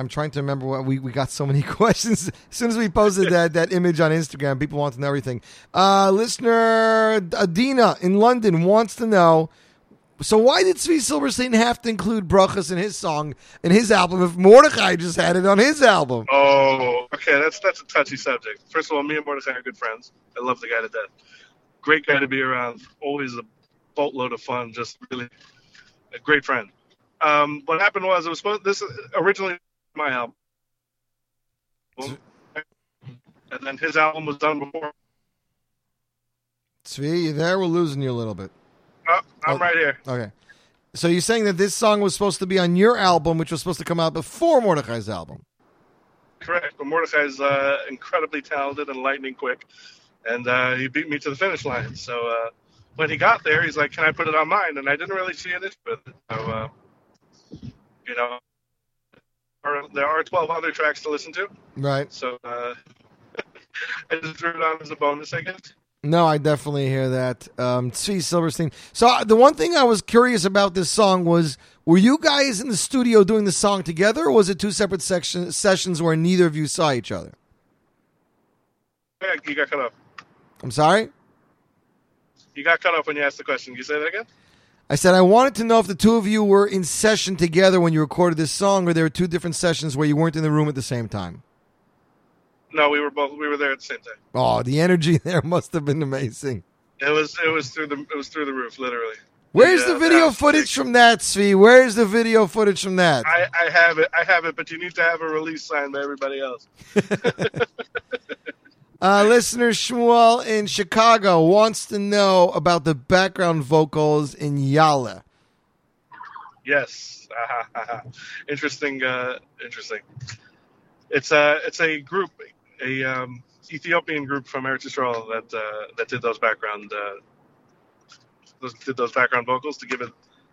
Speaker 4: I'm trying to remember what we, we got so many [LAUGHS] questions. As soon as we posted that, that image on Instagram, people want to know everything. Uh, listener Adina in London wants to know so why did Tzvi Silberstein have to include brachas in his song in his album if Mordechai just had it on his album?
Speaker 13: Oh, okay, that's that's a touchy subject. First of all, me and Mordecai are good friends. I love the guy to death. Great guy to be around. Always a boatload of fun. Just really a great friend. Um, what happened was it was supposed this originally my album, and then his album was done before.
Speaker 4: Tzvi, you there? We're losing you a little bit.
Speaker 13: Oh, I'm
Speaker 4: Oh.
Speaker 13: right here.
Speaker 4: Okay. So you're saying that this song was supposed to be on your album, which was supposed to come out before Mordechai's album?
Speaker 13: Correct. But Mordecai's uh, incredibly talented and lightning quick, and uh, he beat me to the finish line. So uh, when he got there, he's like, "Can I put it on mine?" And I didn't really see an issue with it. So uh, you know, are- there are 12 other tracks to listen to.
Speaker 4: Right.
Speaker 13: So uh, [LAUGHS] I just threw it on as a bonus, I guess.
Speaker 4: No, I definitely hear that. Um, Tzvi Silberstein. So uh, the one thing I was curious about this song was, were you guys in the studio doing the song together, or was it two separate section, sessions where neither of you saw each other?
Speaker 13: Yeah, you got cut off.
Speaker 4: I'm sorry.
Speaker 13: You got cut off when you asked the question. Can you say that again?
Speaker 4: I said I wanted to know if the two of you were in session together when you recorded this song, or there were two different sessions where you weren't in the room at the same time.
Speaker 13: No, we were both. We were there at the same time.
Speaker 4: Oh, the energy [LAUGHS] there must have been amazing.
Speaker 13: It was. It was through the. It was through the roof, literally.
Speaker 4: Where's
Speaker 13: Yeah,
Speaker 4: the video footage from that, Tzvi? Where's the video footage from that?
Speaker 13: I, I have it. I have it, but you need to have a release signed by everybody else. [LAUGHS] [LAUGHS]
Speaker 4: Uh, listener Shmuel in Chicago wants to know about the background vocals in Yalla.
Speaker 13: Yes. [LAUGHS] Interesting. Uh, interesting. It's a it's a group, a um, Ethiopian group from Eretz Yisrael that uh, that did those background uh, those, did those background vocals to give it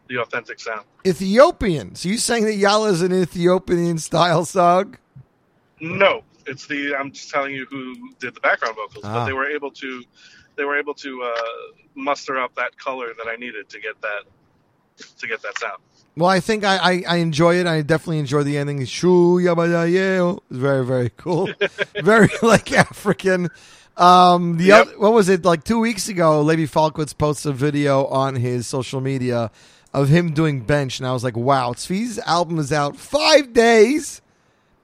Speaker 13: the authentic sound.
Speaker 4: Ethiopian. So you saying that Yalla is an Ethiopian style song?
Speaker 13: No, it's the I'm just telling you who did the background vocals,
Speaker 4: Ah.
Speaker 13: but they were able to they were able to uh, muster up that color that I needed to get that to get that sound.
Speaker 4: Well, I think I, I, I enjoy it. I definitely enjoy the ending. Shoo. It's very, very cool. [LAUGHS] very like African. Um, the
Speaker 13: Yep.
Speaker 4: oth- what was it like two weeks ago? Levi Falkowitz posted a video on his social media of him doing bench, and I was like, "Wow, Tzvi's album is out five days,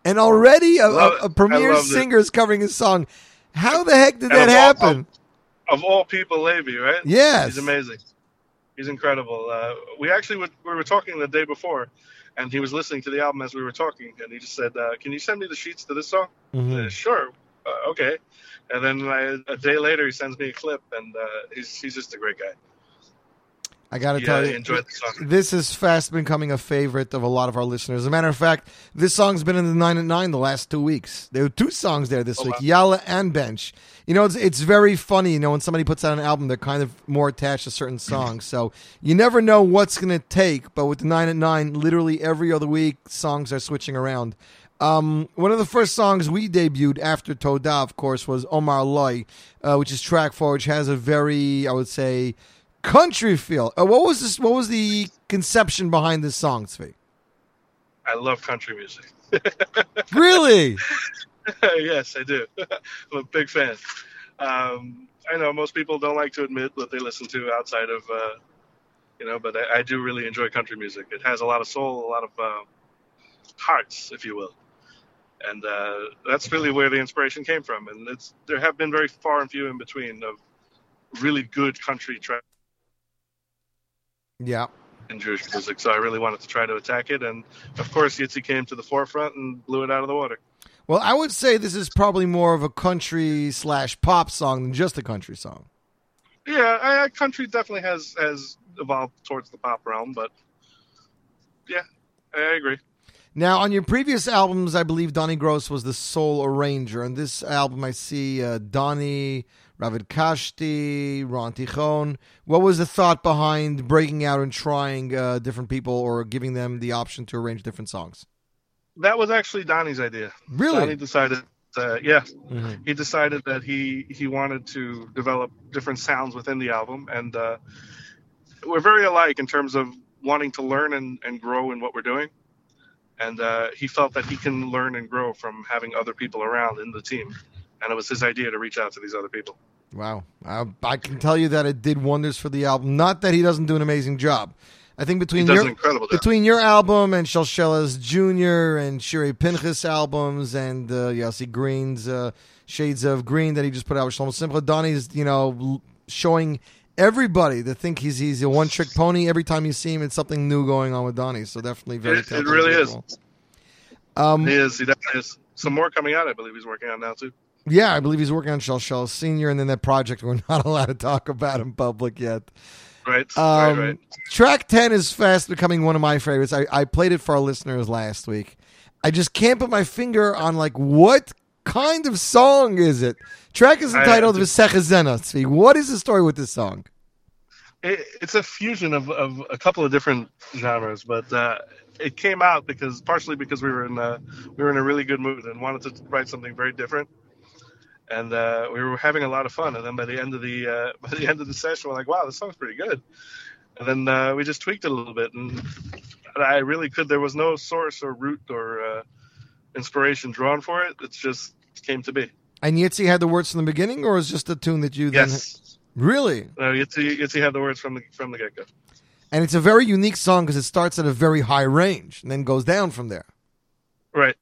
Speaker 4: and already a, a, a premier
Speaker 13: I loved it.
Speaker 4: singer is covering his song. How the heck did
Speaker 13: And
Speaker 4: that
Speaker 13: of all-
Speaker 4: happen?
Speaker 13: Of all people, Levy, right?
Speaker 4: Yes.
Speaker 13: he's amazing. He's incredible. Uh, we actually would, we were talking the day before, and he was listening to the album as we were talking, and he just said, uh, "Can you send me the sheets to this song?"
Speaker 4: Mhm.
Speaker 13: Uh, sure. Uh, okay. And then I, a day later, he sends me a clip, and uh, he's he's just a great guy.
Speaker 4: I got to
Speaker 13: Yeah,
Speaker 4: tell you,
Speaker 13: enjoyed the song.
Speaker 4: this has fast becoming a favorite of a lot of our listeners. As a matter of fact, this song's been in the nine at nine the last two weeks. There were two songs there this
Speaker 13: Oh,
Speaker 4: week,
Speaker 13: wow.
Speaker 4: Yalla and Bench. You know, it's it's very funny. You know, when somebody puts out an album, they're kind of more attached to certain [CLEARS THROAT] songs. So you never know what's going to take. But with the nine at nine, literally every other week, songs are switching around. Um, one of the first songs we debuted after Toda, of course, was Omar Loy, uh, which is track four, which has a very, I would say, country feel. Uh, what was this? What was the conception behind this song, Tzvi?
Speaker 13: I love country music. [LAUGHS]
Speaker 4: Really? [LAUGHS]
Speaker 13: yes, I do. [LAUGHS] I'm a big fan. Um, I know most people don't like to admit what they listen to outside of, uh, you know, but I, I do really enjoy country music. It has a lot of soul, a lot of uh, hearts, if you will, and uh, that's really where the inspiration came from. And it's there have been very far and few in between of really good country tracks
Speaker 4: Yeah.
Speaker 13: in Jewish music. So I really wanted to try to attack it, and of course, Yitzi came to the forefront and blew it out of the water.
Speaker 4: Well, I would say this is probably more of a country slash pop song than just a country song.
Speaker 13: Yeah, I, country definitely has has evolved towards the pop realm, but yeah, I agree.
Speaker 4: Now, on your previous albums, I believe Donnie Gross was the sole arranger. On this album, I see uh, Donnie, Ravid Kashti, Ron Tichon. What was the thought behind breaking out and trying uh, different people or giving them the option to arrange different songs?
Speaker 13: That was actually Donnie's idea.
Speaker 4: Really?
Speaker 13: Donnie decided. uh, yeah,
Speaker 4: Mhm.
Speaker 13: he decided that he he wanted to develop different sounds within the album, and uh, we're very alike in terms of wanting to learn and, and grow in what we're doing. And uh, he felt that he can learn and grow from having other people around in the team, and it was his idea to reach out to these other people.
Speaker 4: Wow. I, I can tell you that it did wonders for the album. Not that he doesn't do an amazing job. I think between your
Speaker 13: an incredible job.
Speaker 4: between your album and Shalsheles Junior and Shirei Pinchas albums and uh, Yossi Green's uh, Shades of Green that he just put out with Shlomo Simcha, Donnie's you know showing everybody to think he's he's a one trick pony. Every time you see him, it's something new going on with Donnie. So definitely very.
Speaker 13: It, it really is.
Speaker 4: Um,
Speaker 13: he is. He definitely is. Some more coming out, I believe he's working on now too.
Speaker 4: Yeah, I believe he's working on Shell Shell Senior, and then that project [LAUGHS] we're not allowed to talk about in public yet.
Speaker 13: Right.
Speaker 4: Um,
Speaker 13: right. Right.
Speaker 4: Track 10 is fast becoming one of my favorites. I, I played it for our listeners last week. I just can't put my finger on, like, what kind of song is it? Track is entitled Vesechazena. What is the story with this song?
Speaker 13: It, it's a fusion of, of a couple of different genres, but uh, it came out because partially because we were in uh, we were in a really good mood and wanted to write something very different, and uh, we were having a lot of fun. And then by the end of the uh, [LAUGHS] by the end of the session, we're like, "Wow, this song's pretty good." And then uh, we just tweaked it a little bit, and I really could. There was no source or root or uh, inspiration drawn for it. It just came to be.
Speaker 4: And Yitzi had the words from the beginning, or is just a tune that you then.
Speaker 13: Yes.
Speaker 4: Really?
Speaker 13: Uh, Yitzi, Yitzi had the words from the from the get go.
Speaker 4: And it's a very unique song because it starts at a very high range and then goes down from there.
Speaker 13: Right.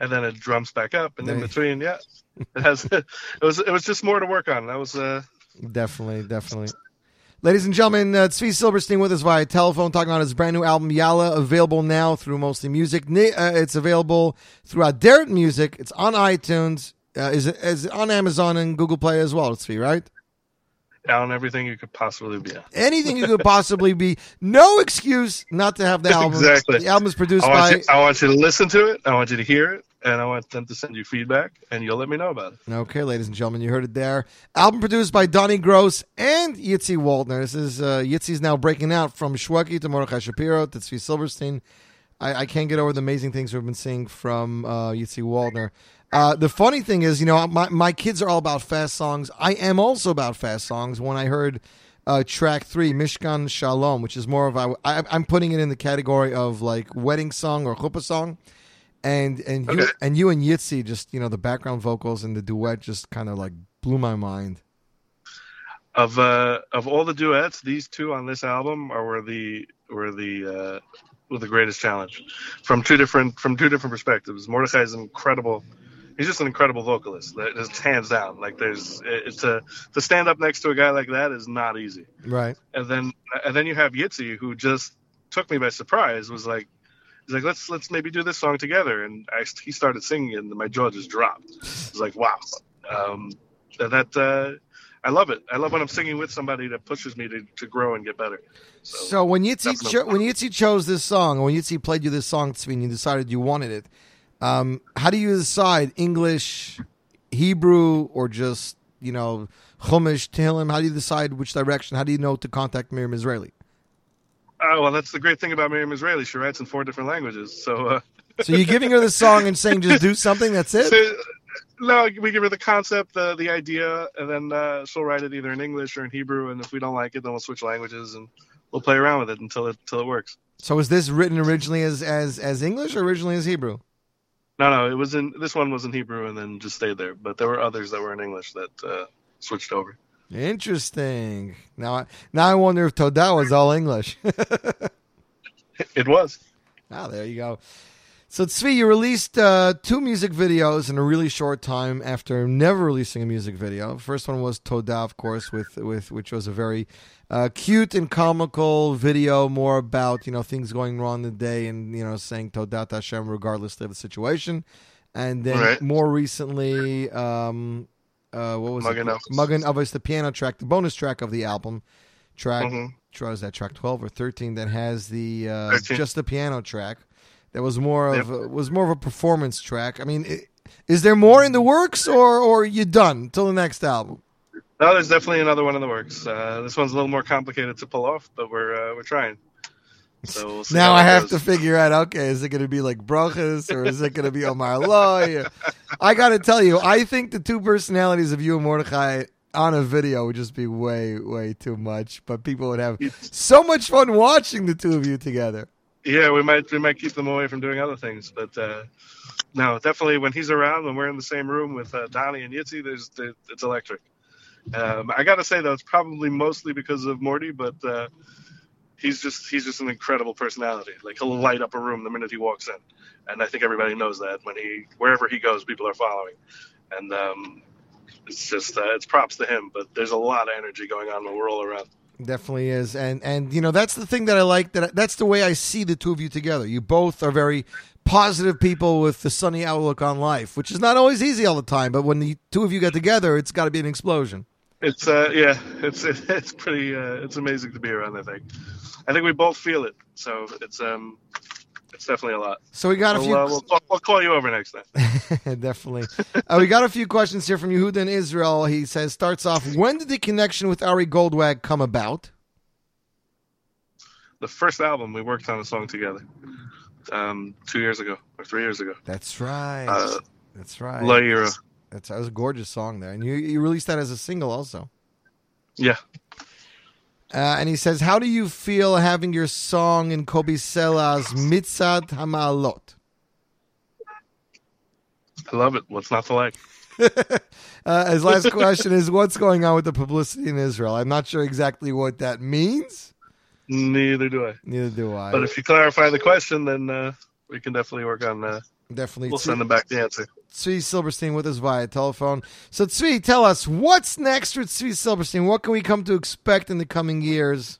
Speaker 13: And then it drums back up, and in between, yeah, [LAUGHS] it has. it was it was just more to work on. That was uh,
Speaker 4: Definitely, definitely. Ladies and gentlemen, uh, Silberstein with us via telephone talking about his brand new album Yalla, available now through Mostly Music. Uh, it's available throughout Aderet Music. It's on iTunes. Uh, is is on Amazon and Google Play as well? Tzvi, right?
Speaker 13: On everything you could possibly be. on.
Speaker 4: Anything you could possibly be. No excuse not to have the album.
Speaker 13: exactly.
Speaker 4: The album is produced
Speaker 13: I
Speaker 4: by.
Speaker 13: you, I want you to listen to it. I want you to hear it, and I want them to send you feedback, and you'll let me know about it.
Speaker 4: Okay, ladies and gentlemen, you heard it there. Album produced by Donnie Gross and Yitzi Waldner. This is uh, Yitzi's now breaking out from Shweki to Mordechai Shapiro to Tzvi Silberstein. I, I can't get over the amazing things we've been seeing from uh, Yitzi Waldner. Uh, the funny thing is, you know, my, my kids are all about fast songs. I am also about fast songs. When I heard uh, track three, Mishkan Shalom, which is more of a, I, I'm putting it in the category of like wedding song or chuppah song, and and you, and you and Yitzi just you know the background vocals and the duet just kind of like blew my mind.
Speaker 13: Of uh, of all the duets, these two on this album are were the were the uh, were the greatest challenge from two different from two different perspectives. Mordechai is incredible. He's just an incredible vocalist. Is hands down. Like there's it's a to stand up next to a guy like that is not easy.
Speaker 4: Right.
Speaker 13: and then and then you have Yitzi who just took me by surprise. Was like, he's like, let's let's maybe do this song together. And I, he started singing, and my jaw just dropped. It's like, wow, um, that uh, I love it. I love when I'm singing with somebody that pushes me to, to grow and get better.
Speaker 4: So when Yitzi cho- when Yitzi chose this song, when Yitzi played you this song, and you decided you wanted it, um, how do you decide English, Hebrew, or just you know Chumash, Tehillim? How do you decide which direction? How do you know to contact Miriam Israeli?
Speaker 13: Oh well, that's the great thing about Miriam Israeli. She writes in four different languages. So. Uh, [LAUGHS]
Speaker 4: So you're giving her the song and saying just do something. That's it. [LAUGHS]
Speaker 13: So, no, we give her the concept, the the idea, and then uh, she'll write it either in English or in Hebrew. And if we don't like it, then we'll switch languages and we'll play around with it until it until it works.
Speaker 4: So was this written originally as as as English or originally as Hebrew?
Speaker 13: No, no, it was in this one was in Hebrew and then just stayed there. But there were others that were in English that uh, switched over.
Speaker 4: Interesting. Now, I, now I wonder if Toda was all English. [LAUGHS]
Speaker 13: It was.
Speaker 4: Ah, there you go. So Tzvi, you released uh, two music videos in a really short time after never releasing a music video. First one was Toda, of course, with with which was a very uh, cute and comical video, more about you know things going wrong in the day and you know saying Toda to Hashem regardless of the situation. And then
Speaker 13: Right.
Speaker 4: more recently, um, uh, what was
Speaker 13: Magen
Speaker 4: it?
Speaker 13: Avos,
Speaker 4: the piano track, the bonus track of the album, track.
Speaker 13: Mhm.
Speaker 4: try- Was that track twelve or thirteen? That has the uh, just the piano track. That was more of
Speaker 13: Yep.
Speaker 4: was more of a performance track. I mean, i- is there more in the works, or or you done till the next album?
Speaker 13: No, there's definitely another one in the works. Uh, this one's a little more complicated to pull off, but we're uh, we're trying. So we'll
Speaker 4: Now I have
Speaker 13: goes.
Speaker 4: to figure out. Okay, is it going to be like Brochus or is it going to be Omar Loy? [LAUGHS] I got to tell you, I think the two personalities of you and Mordechai on a video would just be way, way too much. But people would have so much fun watching the two of you together.
Speaker 13: Yeah, we might we might keep them away from doing other things, but uh, no, definitely when he's around, when we're in the same room with uh, Donnie and Yitzi, there's there, it's electric. Um, I got to say though, it's probably mostly because of Morty, but uh, he's just he's just an incredible personality. Like he'll light up a room the minute he walks in, and I think everybody knows that when he wherever he goes, people are following, and um, it's just uh, it's props to him. But there's a lot of energy going on when we're all around.
Speaker 4: Definitely is, and and you know that's the thing that I like. That that's the way I see the two of you together. You both are very positive people with the sunny outlook on life, which is not always easy all the time. But when the two of you get together, it's got to be an explosion.
Speaker 13: It's uh yeah, it's [LAUGHS] it's pretty uh, it's amazing to be around. I think, I think we both feel it. So it's um it's definitely a lot.
Speaker 4: So we got a
Speaker 13: We'll,
Speaker 4: few-
Speaker 13: Uh, we'll, we'll, we'll call you over next time. [LAUGHS]
Speaker 4: Definitely. Uh, we got a few questions here from Yehuda in Israel. He says, starts off, when did the connection with Ari Goldwag come about?
Speaker 13: The first album we worked on a song together, um, two years ago or three years ago.
Speaker 4: That's right.
Speaker 13: Uh,
Speaker 4: That's right.
Speaker 13: La Ira.
Speaker 4: That's, that was a gorgeous song there. And you, you released that as a single also.
Speaker 13: Yeah.
Speaker 4: Uh, and he says, how do you feel having your song in Kobe Sela's Mitzad Hamalot?
Speaker 13: I love it. What's not to like? [LAUGHS]
Speaker 4: Uh, his last question is, what's going on with the publicity in Israel? I'm not sure exactly what that means.
Speaker 13: Neither do I.
Speaker 4: Neither do I.
Speaker 13: But if you clarify the question, then uh, we can definitely work on.
Speaker 4: Definitely.
Speaker 13: We'll send them back the answer.
Speaker 4: Tzvi Silberstein with us via telephone. So, Tzvi, tell us what's next with Tzvi Silberstein. What can we come to expect in the coming years?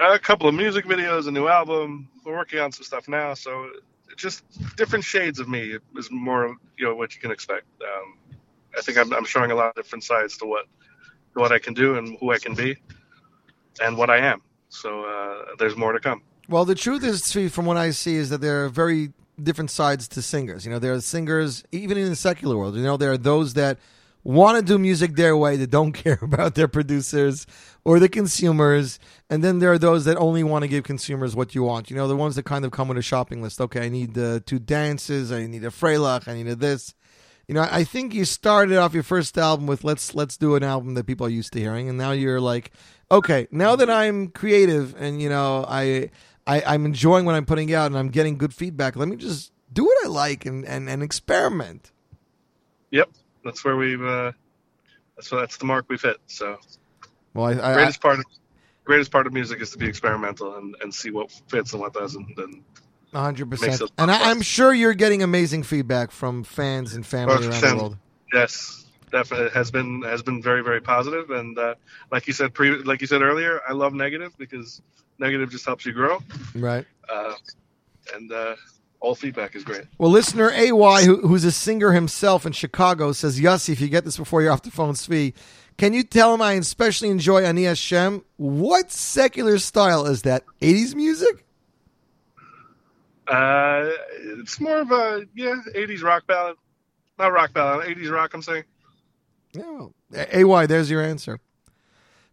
Speaker 13: a couple of music videos, a new album. We're working on some stuff now, so just different shades of me is more you know what you can expect. Um, I think I'm, I'm showing a lot of different sides to what to what I can do and who I can be, and what I am. So uh, there's more to come.
Speaker 4: Well, the truth is, from what I see, is that there are very different sides to singers. You know, there are singers, even in the secular world, you know, there are those that want to do music their way, that don't [LAUGHS] care about their producers or the consumers. And then there are those that only want to give consumers what you want. You know, the ones that kind of come with a shopping list. Okay, I need uh, two dances, I need a Freilach, I need a this. You know, I think you started off your first album with let's let's do an album that people are used to hearing, and now you're like, okay, now that I'm creative and you know I, I I'm enjoying what I'm putting out and I'm getting good feedback, let me just do what I like and and, and experiment.
Speaker 13: Yep, that's where we've. Uh, that's that's the mark we've hit. So
Speaker 4: Well, I, I,
Speaker 13: greatest part of greatest part of music is to be experimental and, and see what fits and what doesn't. And
Speaker 4: hundred percent. and I, I'm sure you're getting amazing feedback from fans and family around the world.
Speaker 13: Yes, definitely has been has been very very positive, and uh, like you said pre like you said earlier, I love negative because negative just helps you grow,
Speaker 4: Right.
Speaker 13: uh, and uh, all feedback is great.
Speaker 4: Well, listener AY, who, who's a singer himself in Chicago, says, Yossi, if you get this before you're off the phone, Tzvi, can you tell him I especially enjoy Ani Hashem? What secular style is that? 80s music?
Speaker 13: Uh, it's more of a yeah '80s rock ballad, not rock ballad, '80s rock. I'm saying.
Speaker 4: No. AY, there's your answer.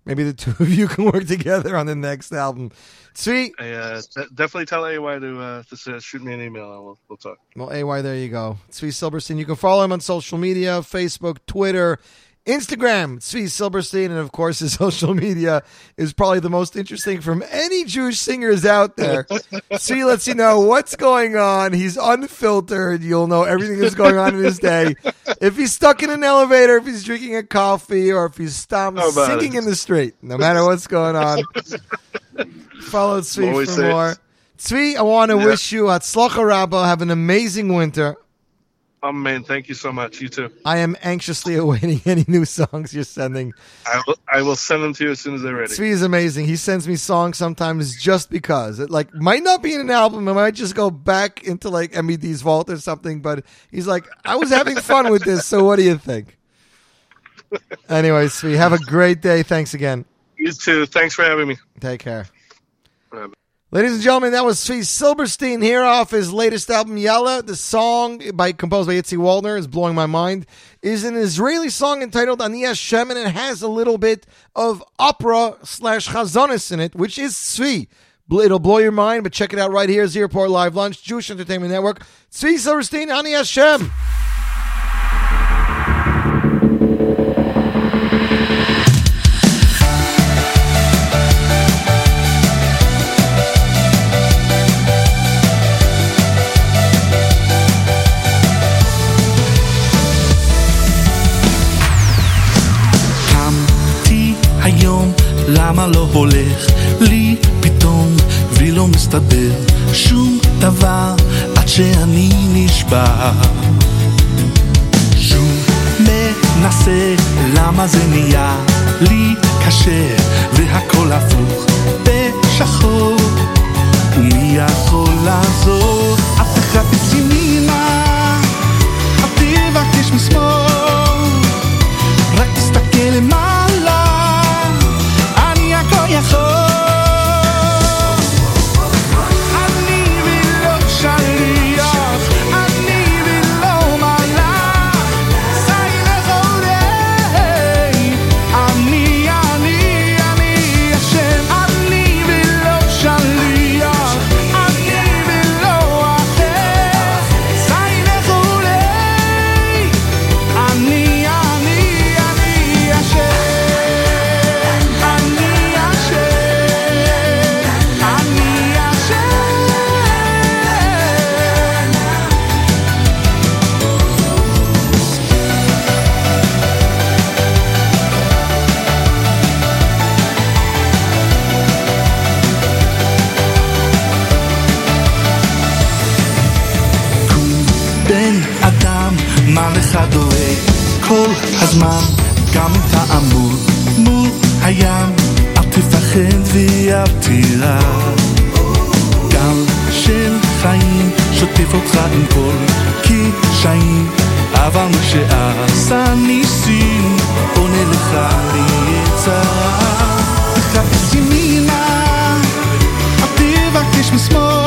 Speaker 4: Maybe the [LAUGHS] two of you can work together on the next album. Sweet.
Speaker 13: Uh, de- definitely tell AY to uh, to shoot me an email and we'll, we'll talk.
Speaker 4: Well, AY, there you go. Tzvi Silberstein. You can follow him on social media Facebook, Twitter, Instagram, Tzvi Silberstein. And of course, his [LAUGHS] social media is probably the most interesting from any Jewish singers out there. [LAUGHS] Tzvi lets you know what's going on. He's unfiltered. You'll know everything that's going on in his day. If he's stuck in an elevator, if he's drinking a coffee, or if he's
Speaker 13: How
Speaker 4: singing
Speaker 13: it?
Speaker 4: in the street, no matter what's going on. [LAUGHS] Follow
Speaker 13: Always
Speaker 4: for more. Tzvi, I want to
Speaker 13: Yeah.
Speaker 4: wish you Hatzlacha Rabba. Have an amazing winter.
Speaker 13: Man, thank you so much. You too.
Speaker 4: I am anxiously [LAUGHS] awaiting any new songs you're sending.
Speaker 13: I will, I will send them to you as soon as they're ready.
Speaker 4: Tzvi is amazing. He sends me songs sometimes just because. It like might not be in an album. It might just go back into like MED's vault or something. But he's like, I was having fun with this. So what do you think? [LAUGHS] Anyway, Tzvi, have a great day. Thanks again.
Speaker 13: You too. Thanks for having me.
Speaker 4: Take care. Ladies and gentlemen, that was Tzvi Silberstein here off his latest album Yalla. The song by composed by Yitzi Waldner is blowing my mind. Is an Israeli song entitled Ani Hashem, and it has a little bit of opera slash chazonis in it, which is Tzvi. It'll blow your mind, but check it out right here, Z Report Live Lunch, Jewish Entertainment Network. Tzvi Silberstein, Ani Hashem.
Speaker 14: הולך לי פתאום ולא מסתדר שום דבר עד שאני נשבע שוב מנסה, למה זה נהיה לי קשה והכל הפוך בשחור. ומי יכול לעזור? אף אחד בצמימה אל תבקש משמאל רק תסתכל למעלה, יכול. כל הזמן, גם אם תעמוד מול הים, אל תפחד ואל תירא. גל של חיים שוטף אותך עם כל קשיים, אבל מי שעשה ניסים, עונה לך ליצרה. חפש ימינה, אל תבקש משמאל,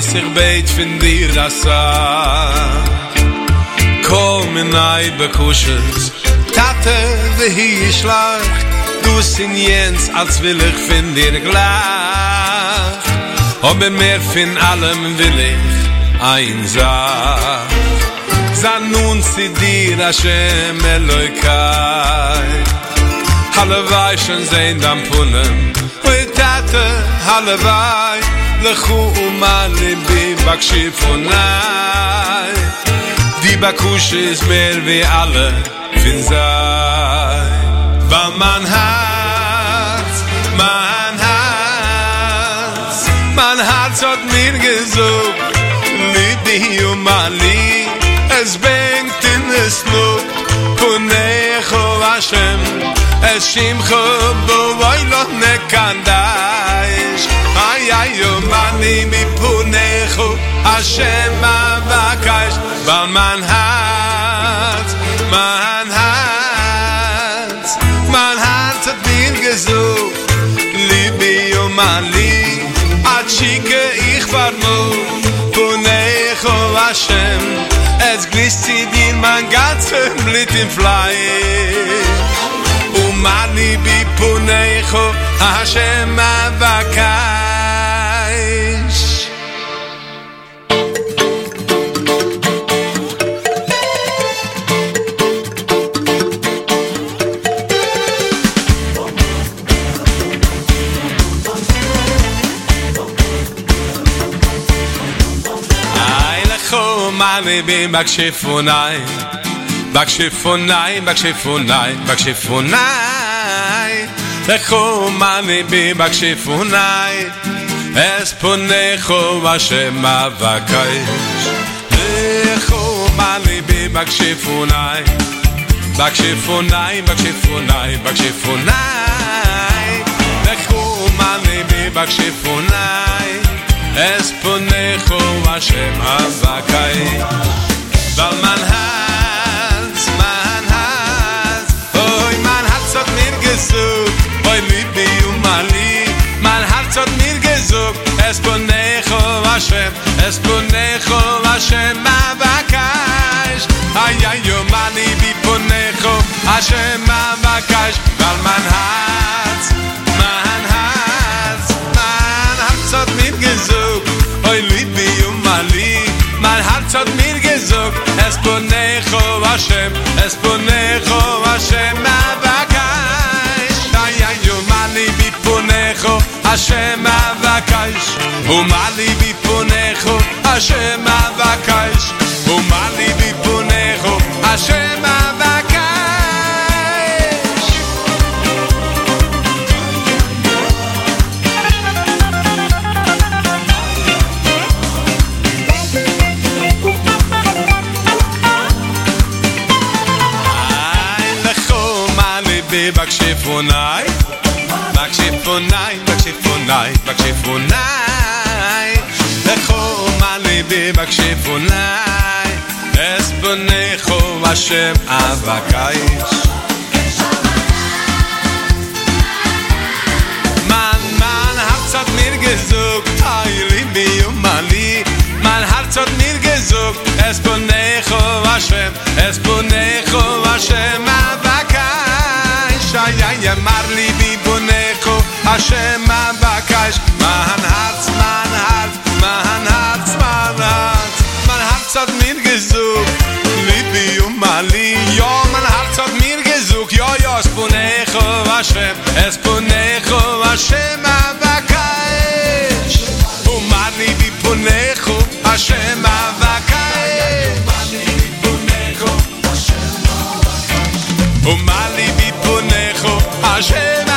Speaker 15: weiß, ich beit von dir das. Komm in ei bekusches, Tate, wie hier schlacht, du sin Jens, als will ich von dir gleich. Aber mehr von allem will ich ein. San nun si dir Hashem Elokai. Hallevaj schon sehen dann Punem, Oi Tate, Hallevaj, לכו ומעלה בי בקשיפוני די בקושס מל ועלה פינזי במנהץ, מנהץ, מנהץ hat mir gesucht. Mit di und mali es bengt in es lob punech o ashem es shimcho bo vay lo nekandaish היום אני מפונך הוא השם אבקש בל מנהץ, מנהץ את מין גזור ליבי ביום עלי עד שיקה איך פרמו פונך הוא השם את גליס צידין מנגץ ומליט עם פלאי ומאני בי פונך הוא השם אבקש לכו מאני בימקשיפונאי בקשיפונאי, בקשיפונאי, בקשיפונאי לכו מני בי בקשיפונאי אס פונכו השם אבקש לכו מני בי בקשיפונאי בקשיפונאי, בקשיפונאי, בקשיפונאי לכו מני בי בקשיפונאי אס פונכו השם אבקש Weil mein Herz, mein Herz Oi, mein Herz hat mir gesucht Oi, Libi und Mali Mein Herz hat mir gesucht Es ponecho Hashem Es ponecho Hashem Abakash Ay, ay, yo, mani, bi ponecho Hashem Abakash Weil mein Herz, Mein Herz hat mir gesucht Es ponecho Hashem Es ponecho Hashem Abakash Ay, ay, yo, mani, bi ponecho Hashem Abakash Umali bi ponecho Hashem Abakash Umali bi ponecho Hashem Abakash funai mag shif funai mag shif funai mag shif funai de khum ale be mag shif funai es bne khum a shem avakai man man hat zat mir gezug teil in bi um mali man hat zat mir gezug es bne khum shem es bne khum shem אמר לי בבונך השם מבקש, מהן הרץ מהן הרץ מהן הרץ מהן הרץ מהן הרץ עד מיר גזוק ליבי ומעלי יו מהן הרץ עד מיר גזוק יו יו אס בונך השם אס בונך השם אבקש אמר לי בבונך השם אבקש אמר לי
Speaker 4: בבונך השם אבקש Hashem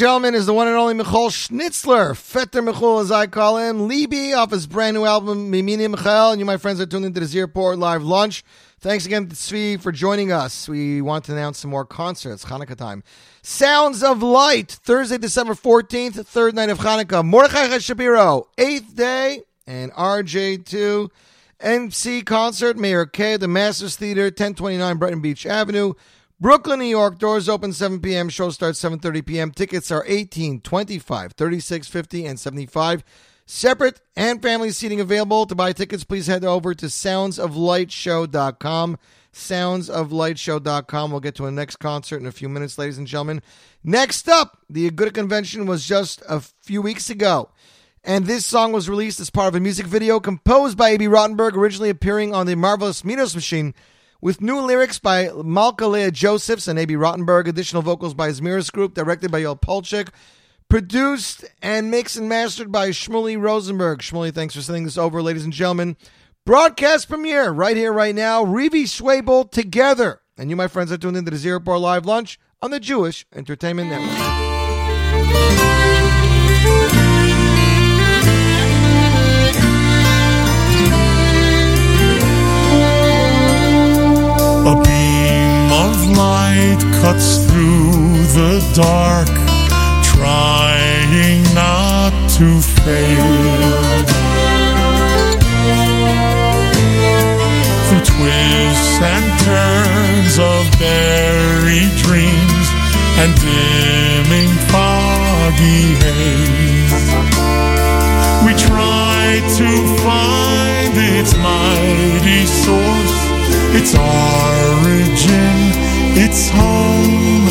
Speaker 4: gentlemen, is the one and only Michal Schnitzler, Fetter Michal as I call him, Libby off his brand new album Mimini Michael. And you, my friends, are tuned into the Z Report live lunch. Thanks again to Tzvi for joining us. We want to announce some more concerts, Hanukkah time. Sounds of Light, Thursday, December 14th, third night of Hanukkah. Mordechai Shapiro, eighth day, and RJ2. MC concert, Mayor K, the Masters Theater, 1029 Brighton Beach Avenue. Brooklyn, New York. Doors open 7 p.m. Show starts 7:30 p.m. Tickets are 18, 25, 36, 50, and 75. Separate and family seating available. To buy tickets, please head over to soundsoflightshow.com. Soundsoflightshow.com. We'll get to a next concert in a few minutes, ladies and gentlemen. Next up, the Agudah convention was just a few weeks ago. And this song was released as part of a music video composed by Abie Rotenberg, originally appearing on the Marvelous Middos Machine, with new lyrics by Malka Leah Josephs and Abie Rotenberg, additional vocals by Zmiris Group, directed by Yoel Polchik, produced and mixed and mastered by Shmuley Rosenberg. Shmuley, thanks for sending this over, ladies and gentlemen. Broadcast premiere right here, right now. Revi Schwabel together. And you, my friends, are tuned into the Z Report Live Lunch on the Jewish Entertainment Network.
Speaker 16: A beam of light cuts through the dark, trying not to fade. Through twists and turns of buried dreams and dimming foggy haze, we try to find its mighty source its origin, its home.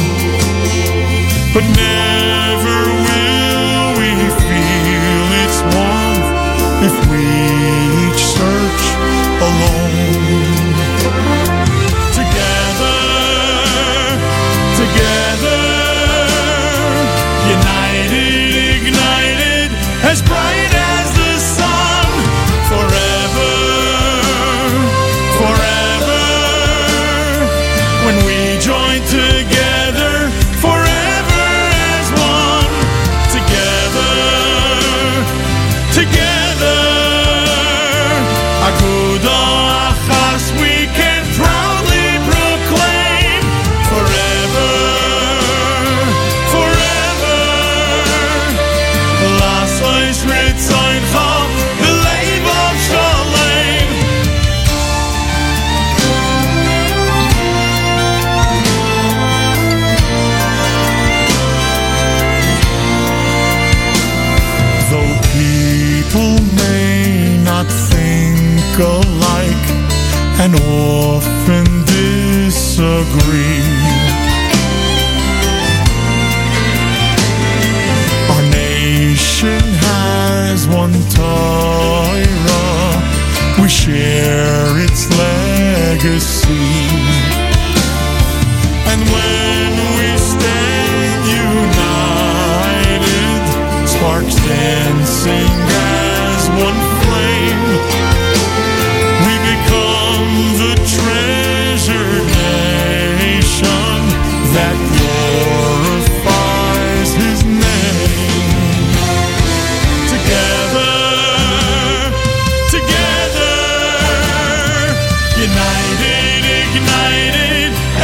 Speaker 16: But never Torah. We share its legacy.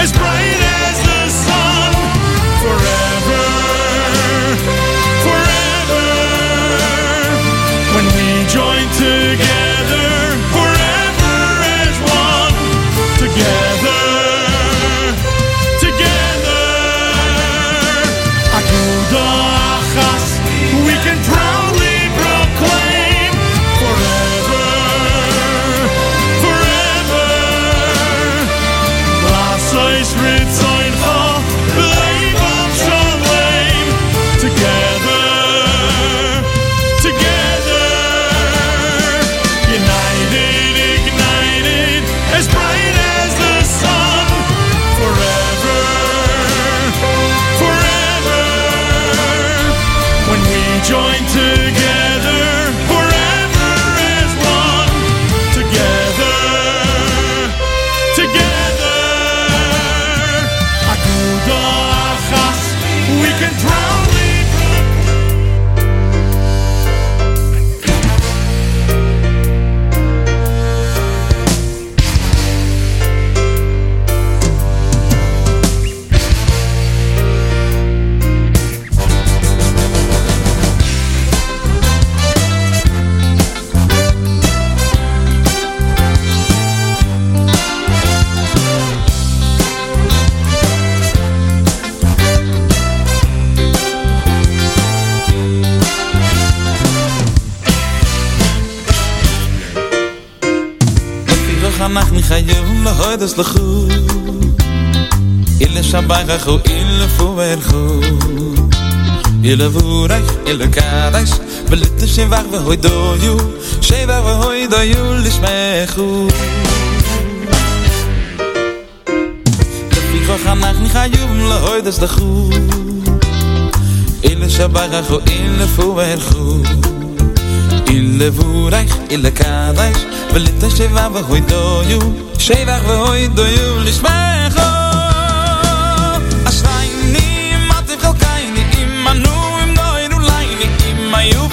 Speaker 16: As bright
Speaker 17: ניחיום להוידס לחו אילה שבח אחו אילה פוורחו אילה וורח אילה קדש בליטה שבח והוי דויו שבח והוי דויו לשמחו לפיכו חנך ניחיום להוידס לחו אילה שבח אחו אילה פוורחו אילה וורח אילה קדש ולטע שבע וחוי דויו שבח וחוי דויו לשמחו. אשראי נעים עצב חלקי נעים ענו אם נועד אולי נעים היו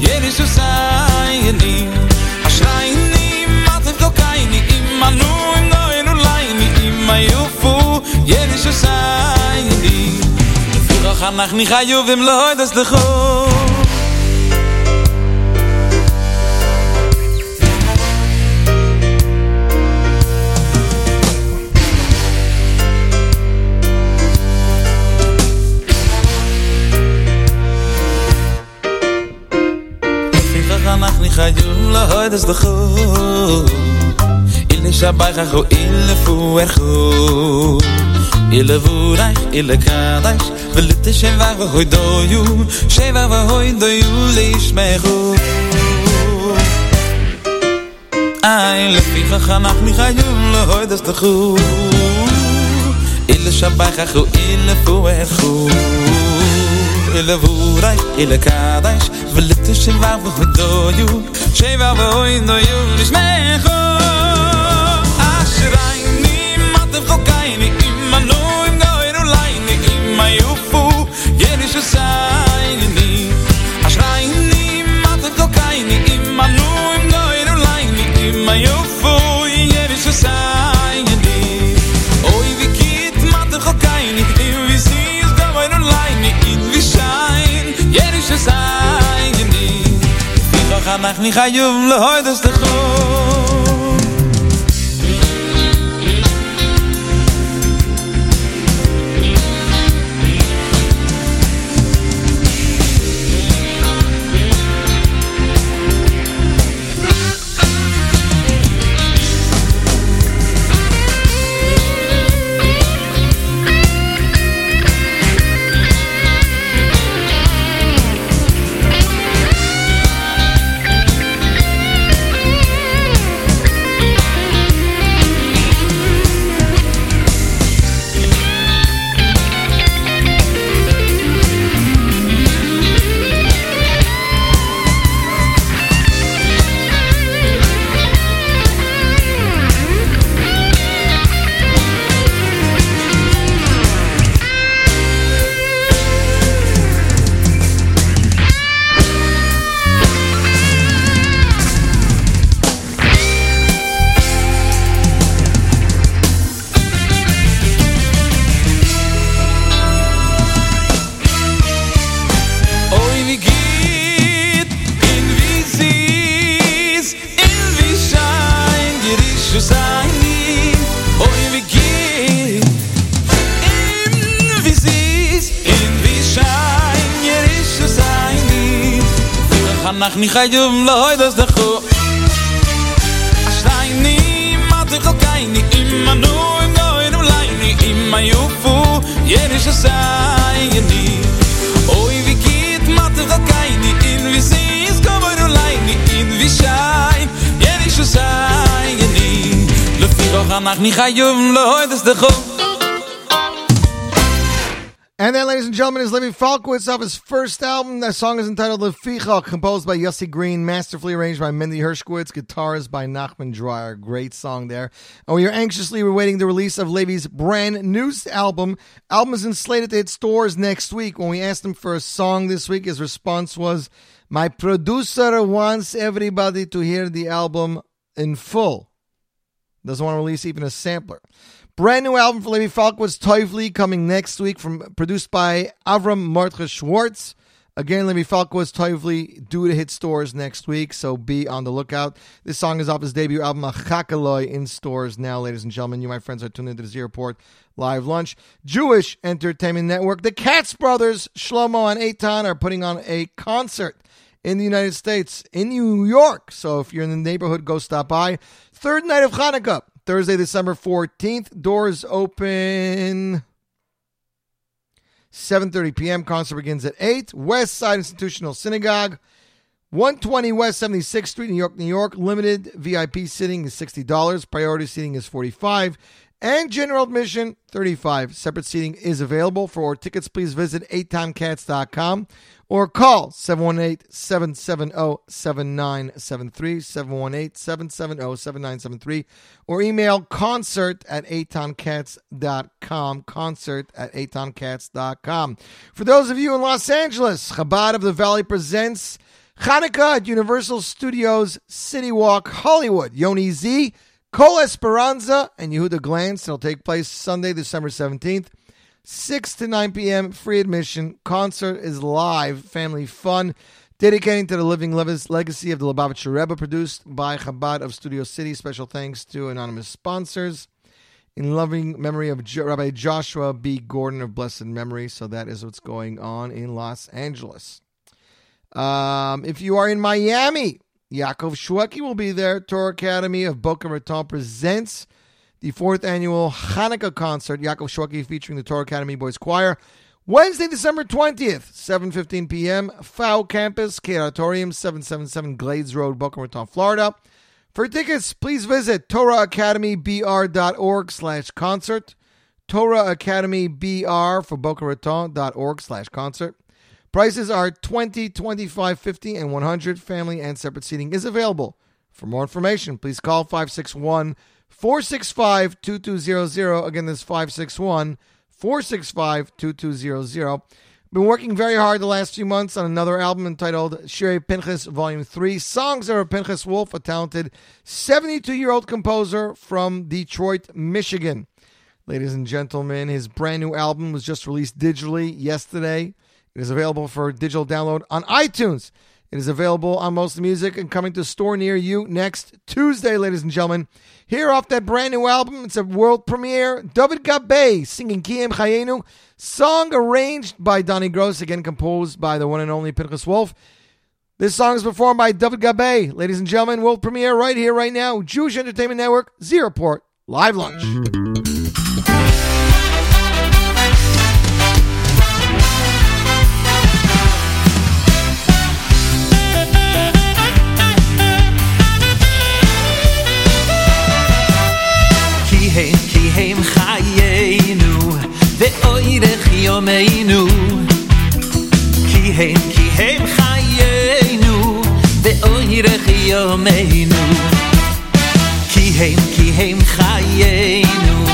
Speaker 17: יריש עושה ינים אשראי נעים עצב חלקי ענו אם נועד אולי נעים היו יריש עושה ינים אנחנו חיובים לא הודס לחור חיובים לא ידס לכו אילה שבח אחו אילה פוארחו אילה וורח אילה קדש וליטה שבח והוי דויו שבח והוי דויו לישמחו איי לפיכך אנחנו חיובים לא ידס לכו אילה שבח אחו אילה פוארחו אילה וורח אילה קדש will it is in war for do you say we are in no you is me go פיכך אנחנו חיוב להוידס לחור Oi khayum lo hoy das de khu shlay ni mat ge kay ni im manu im goy nu lay ni im may ufu yer is sai ni oy vi git mat ge kay ni in vi si is goy nu lay ni in vi shai yer is sai ni lo fi ro ga mag ni khayum lo hoy das de khu
Speaker 4: And then, ladies and gentlemen, is Levi Falkowitz off his first album. That song is entitled Le Fichach, composed by Yossi Green, masterfully arranged by Mendy Hershkowitz, guitars by Nachman Dreyer. Great song there. And we are anxiously awaiting the release of Levi's brand new album. Album is slated to hit stores next week. When we asked him for a song this week, his response was, My producer wants everybody to hear the album in full. Doesn't want to release even a sampler. Brand new album for Levi was Toivli, coming next week, from produced by Avram Mordcha Schwartz. Again, Levi was Toivli, due to hit stores next week, so be on the lookout. This song is off his debut album, Achakaloy, in stores now, ladies and gentlemen. You, my friends, are tuned into the Z Live Lunch. Jewish Entertainment Network. The Katz Brothers, Shlomo and Eitan, are putting on a concert in the United States, in New York. So if you're in the neighborhood, go stop by. third night of Hanukkah, Thursday, December 14th. Doors open 7.30 p.m. Concert begins at 8. West Side Institutional Synagogue, 120 West 76th Street, New York, New York. Limited VIP sitting is $60. Priority seating is 45 and general admission 35 separate seating is available for tickets please visit 8timecats.com or call 718-770-7973 718-770-7973 or email concert at 8timcats.com concert at 8timcats.com for those of you in los angeles chabad of the valley presents hanukkah at universal studios city walk hollywood yoni z Cole Esperanza and Yehuda Glantz. It'll take place Sunday, December 17th, 6 to 9 p.m. Free admission. Concert is live, family fun, dedicating to the living legacy of the Lubavitcher Rebbe, produced by Chabad of Studio City. Special thanks to anonymous sponsors. In loving memory of Rabbi Joshua B. Gordon of blessed memory. So that is what's going on in Los Angeles. Um, if you are in Miami, Yaakov Shweki will be there. Torah Academy of Boca Raton presents the fourth annual Hanukkah concert. Yaakov Shweki featuring the Torah Academy Boys Choir. Wednesday, December 20th, 7.15 p.m. FAO Campus, K Auditorium, 777 Glades Road, Boca Raton, Florida. For tickets, please visit TorahAcademyBR.org slash concert. torahacademybr BR for Boca Raton.org slash concert. Prices are 20, 25, 50, and 100. Family and separate seating is available. For more information, please call 561 465 2200. Again, this is 561 465 2200. Been working very hard the last few months on another album entitled Shirei Pinchas Volume 3. Songs of a Pinchas Wolf, a talented 72 year old composer from Detroit, Michigan. Ladies and gentlemen, his brand new album was just released digitally yesterday. It is available for digital download on iTunes. It is available on most music and coming to store near you next Tuesday, ladies and gentlemen. Here off that brand new album, it's a world premiere. David Gabe singing Kiem Chayenu, song arranged by Donnie Gross, again composed by the one and only Pinchas Wolf. This song is performed by David Gabe. Ladies and gentlemen, world premiere right here, right now. Jewish Entertainment Network, Z Report, live lunch.
Speaker 9: הם, כי הם חיינו, ואוירך יומנו. כי הם, כי הם חיינו, ואוירך יומנו. כי הם, כי הם חיינו,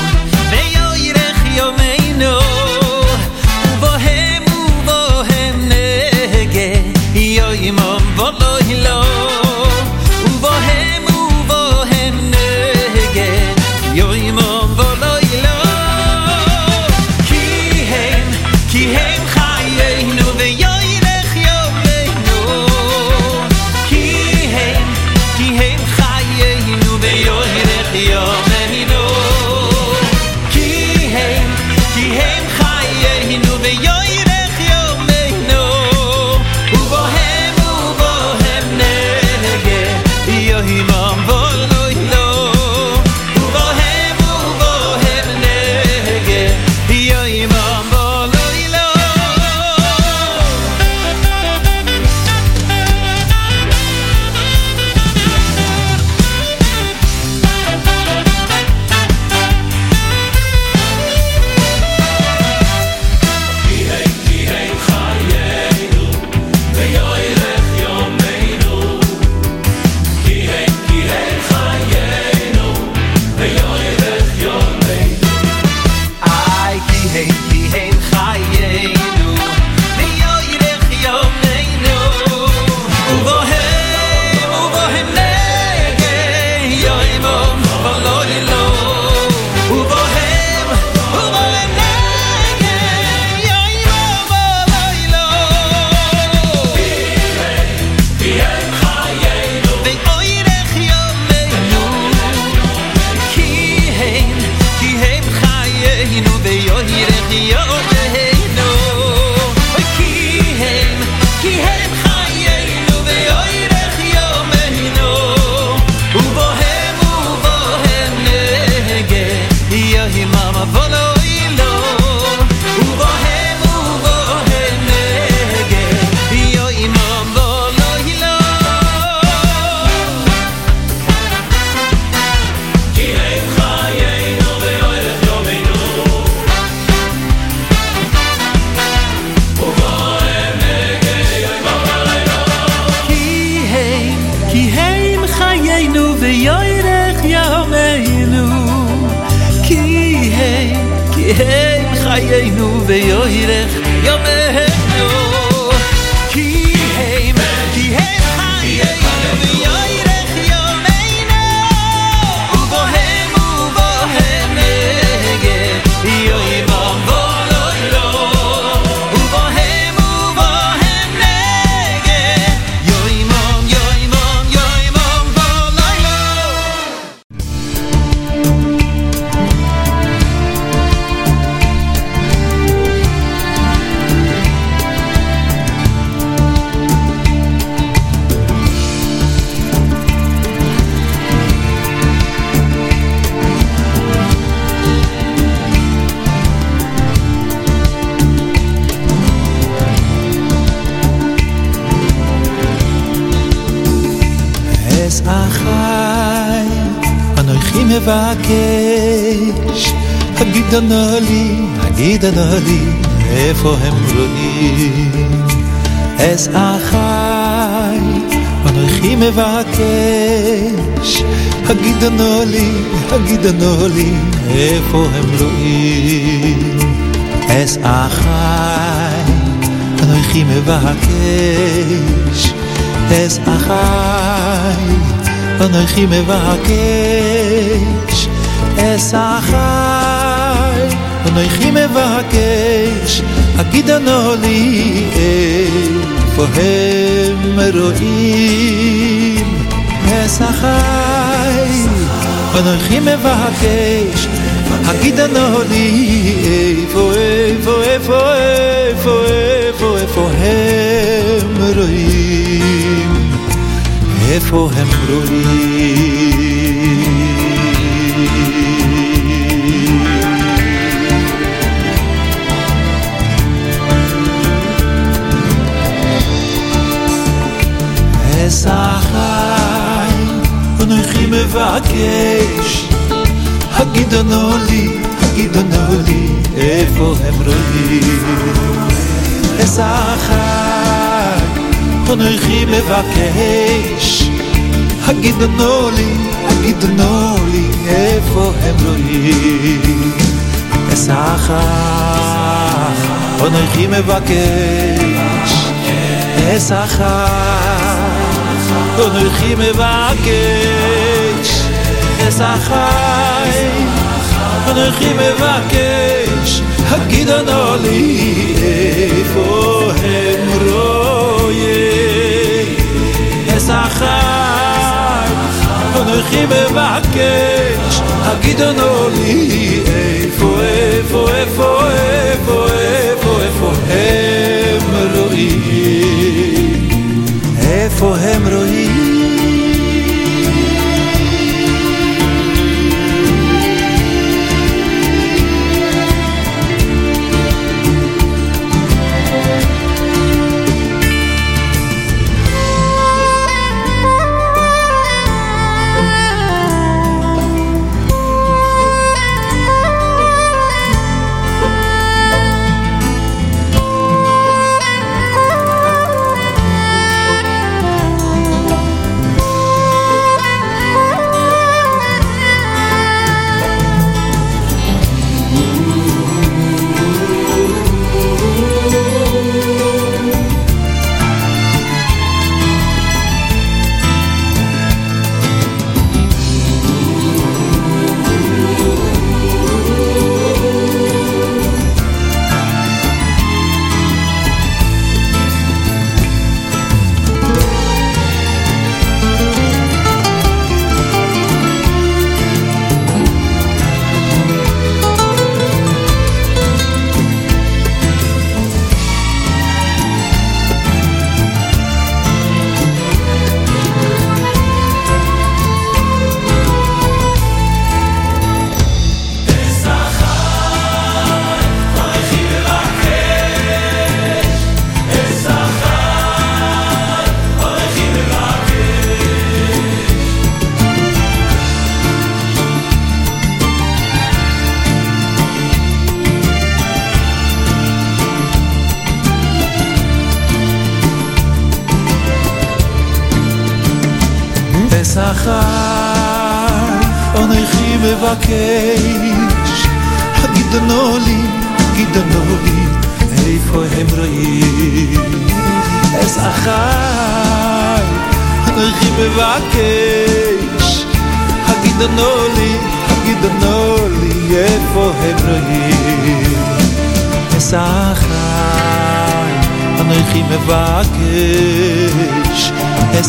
Speaker 7: הגיד הנהלי איפה הם רואים אס אחי אנוכי מבקש אס אחי אנוכי מבקש אס אחי אנוכי מבקש הגידנו לי איפה הם רואים אס אחי אנוכי מבקש הגידנו לי איפה איפה איפה איפה איפה איפה הם רואים איפה הם רואים אסחי אנוכי מבקש הגידנו לי, הגידנו לי איפה הם רואים אסחי אנוכי מבקש הגידנו לי, הגידנו לי איפה הם רואים אסחי אנוכי מבקש אסחי אנוכי מבקש אסחי אנוכי מבקש הגידנו לי איפה הם רואים אסחי אנוכי מבקש הגידנו לי איפה איפה איפה איפה איפה איפה הם רואים איפה הם רואים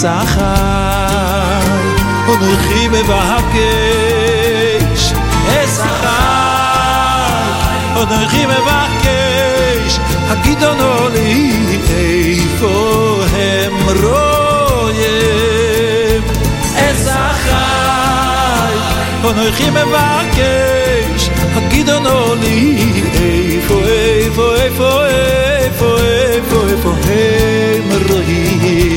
Speaker 7: אז אחי, אנכי מבקש, אז אחי, אנכי מבקש, הגידונו לי איפה הם רואים, אז אחי, אנכי מבקש, הגידונו לי איפה, איפה, איפה, איפה, איפה, איפה הם רואים,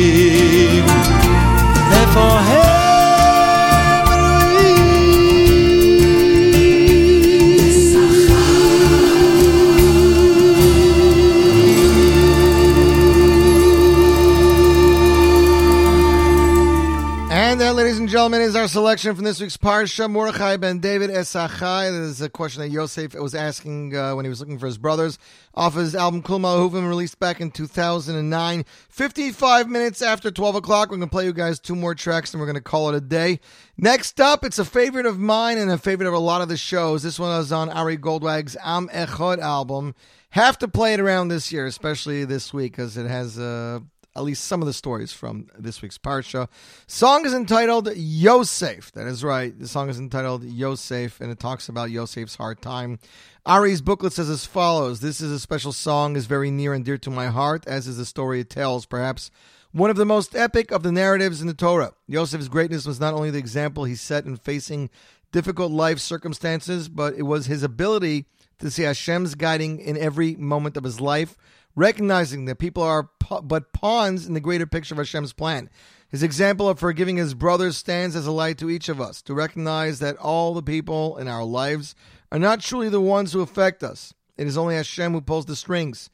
Speaker 4: gentlemen, is our selection from this week's Parsha. Mordechai ben David Esachai. This is a question that Yosef was asking uh, when he was looking for his brothers off his album Kul Malhuvim, released back in 2009. 55 minutes after 12 o'clock. We're going to play you guys two more tracks and we're going to call it a day. Next up, it's a favorite of mine and a favorite of a lot of the shows. This one was on Ari Goldwag's Am Echad album. Have to play it around this year, especially this week, because it has uh, at least some of the stories from this week's Parsha. Song is entitled Yosef. That is right. The song is entitled Yosef, and it talks about Yosef's hard time. Ari's booklet says as follows This is a special song, is very near and dear to my heart, as is the story it tells, perhaps one of the most epic of the narratives in the Torah. Yosef's greatness was not only the example he set in facing difficult life circumstances, but it was his ability to see Hashem's guiding in every moment of his life, recognizing that people are but pawns in the greater picture of Hashem's plan. His example of forgiving his brothers stands as a light to each of us to recognize that all the people in our lives are not truly the ones who affect us. It is only Hashem who pulls the strings.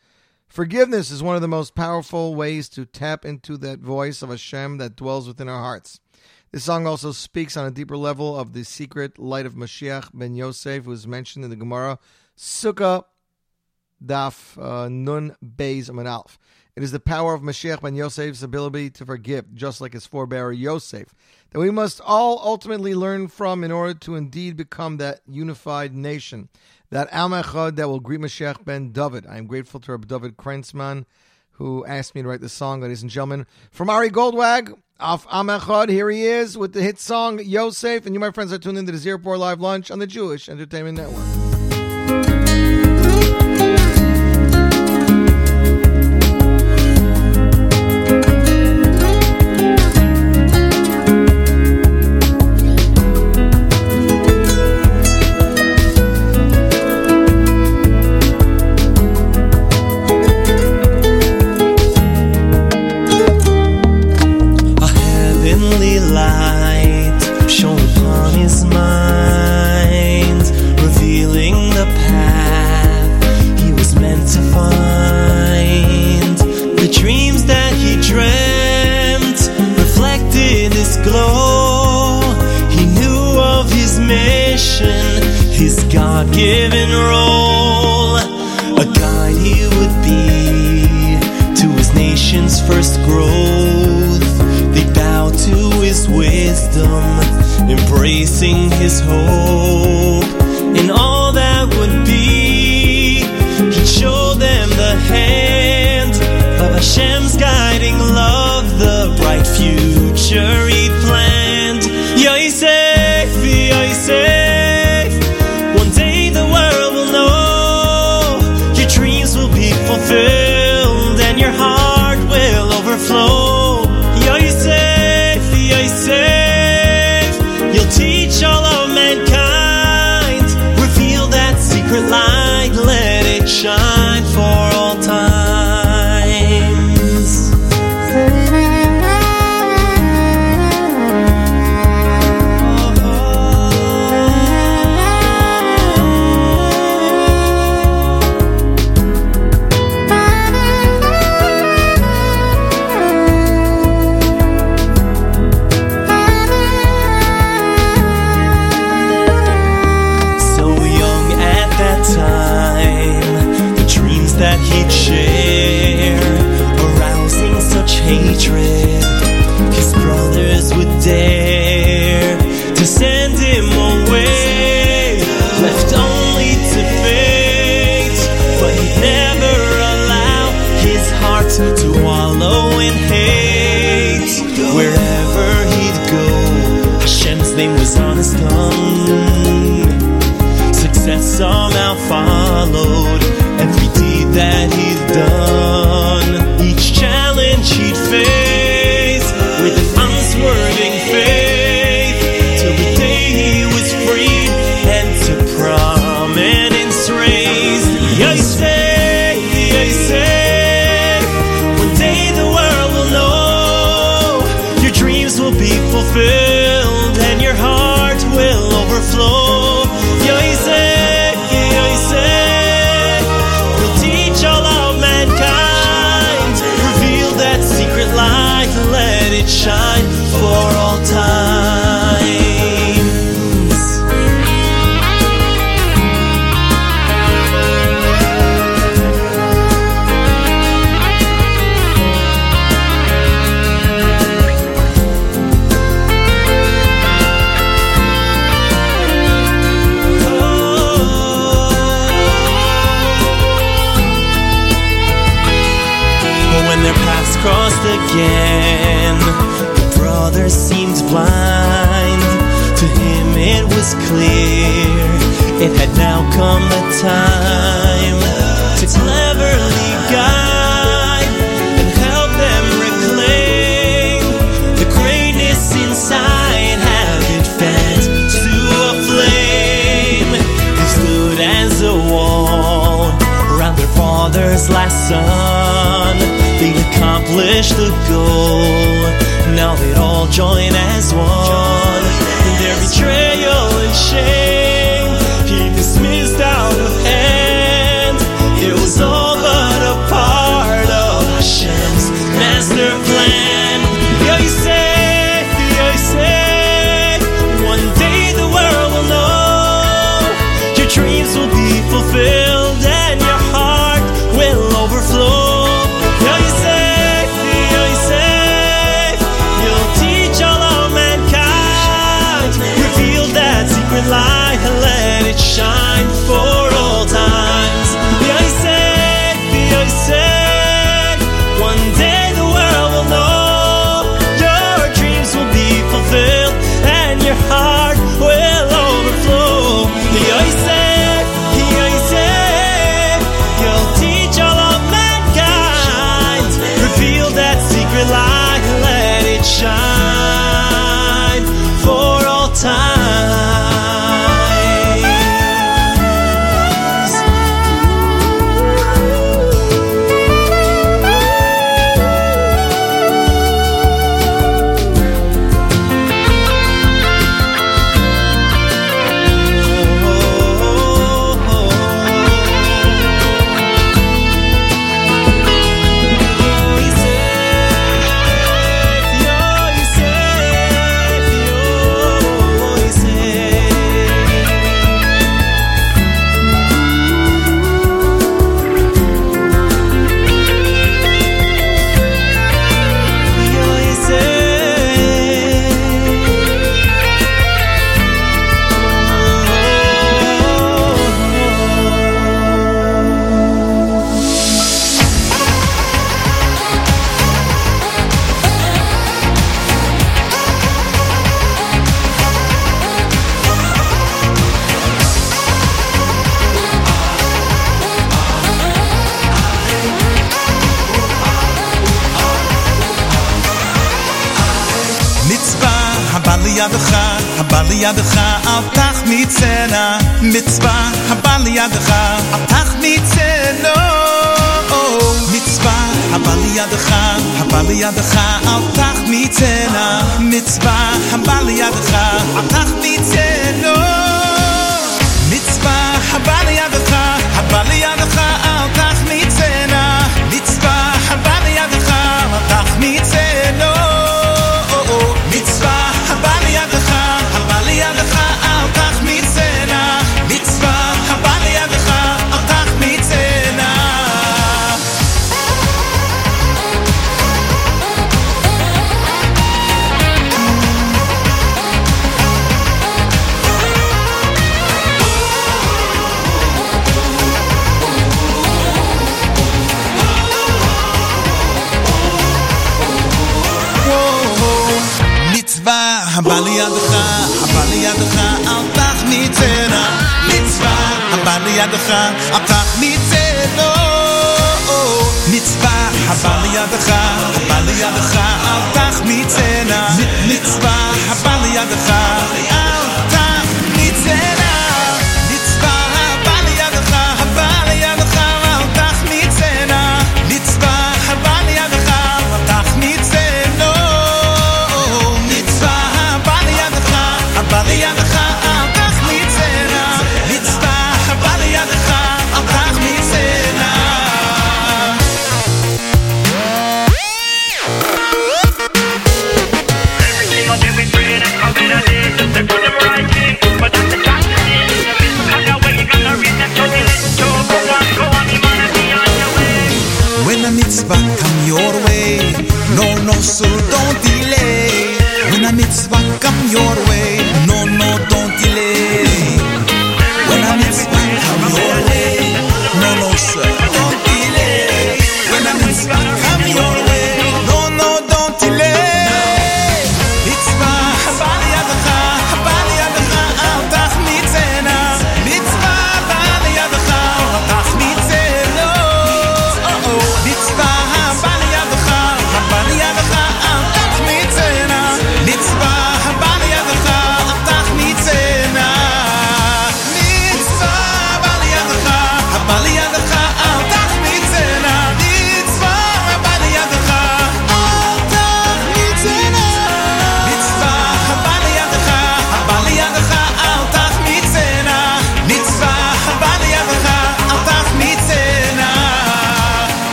Speaker 4: Forgiveness is one of the most powerful ways to tap into that voice of Hashem that dwells within our hearts. This song also speaks on a deeper level of the secret light of Mashiach ben Yosef, who is mentioned in the Gemara, Sukkah Daf uh, Nun Beis Amid Aleph. It is the power of Mashiach ben Yosef's ability to forgive, just like his forebearer Yosef, that we must all ultimately learn from in order to indeed become that unified nation, that Am Echad that will greet Mashiach ben David. I am grateful to Rabbi David Krentzman, who asked me to write this song, ladies and gentlemen. From Ari Goldwag, off Am Echad, here he is with the hit song Yosef, and you, my friends, are tuned into the Z Report Live Lunch on the Jewish Entertainment Network.
Speaker 9: Wisdom, embracing his hope. In all that would be, he'd show them the hand of Hashem's guiding love, the bright future somehow followed every deed that he had now come the time to cleverly guide and help them reclaim the greatness inside. Have it fed to a flame. They stood as a wall around their father's last son. They accomplished the goal. Now they all join as one. shine.
Speaker 5: לידך, הבא לידך, אל תח מצנע, מצווה, הבא לידך, אל תח מצנע. מצווה, הבא לידך, הבא לידך, אל תח מצנע, מצווה, הבא לידך, אל תח מצנע. מצווה, הבא לידך, הבא לידך, אל תח מצנע, מצווה, הבא לידך, אל תח מצנע. הבא לידך, הבא לידך, אל תחמיצנה. מצווה, הבא לידך,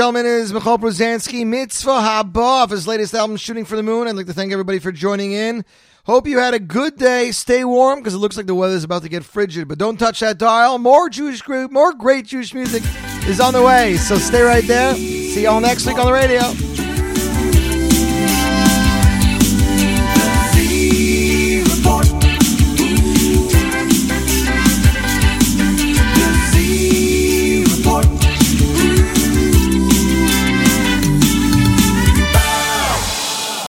Speaker 4: Gentlemen, is Michal Brzezinski, Mitzvah Haba, of his latest album, Shooting for the Moon. I'd like to thank everybody for joining in. Hope you had a good day. Stay warm because it looks like the weather is about to get frigid. But don't touch that dial. More Jewish group, more great Jewish music is on the way. So stay right there. See y'all next week on the radio.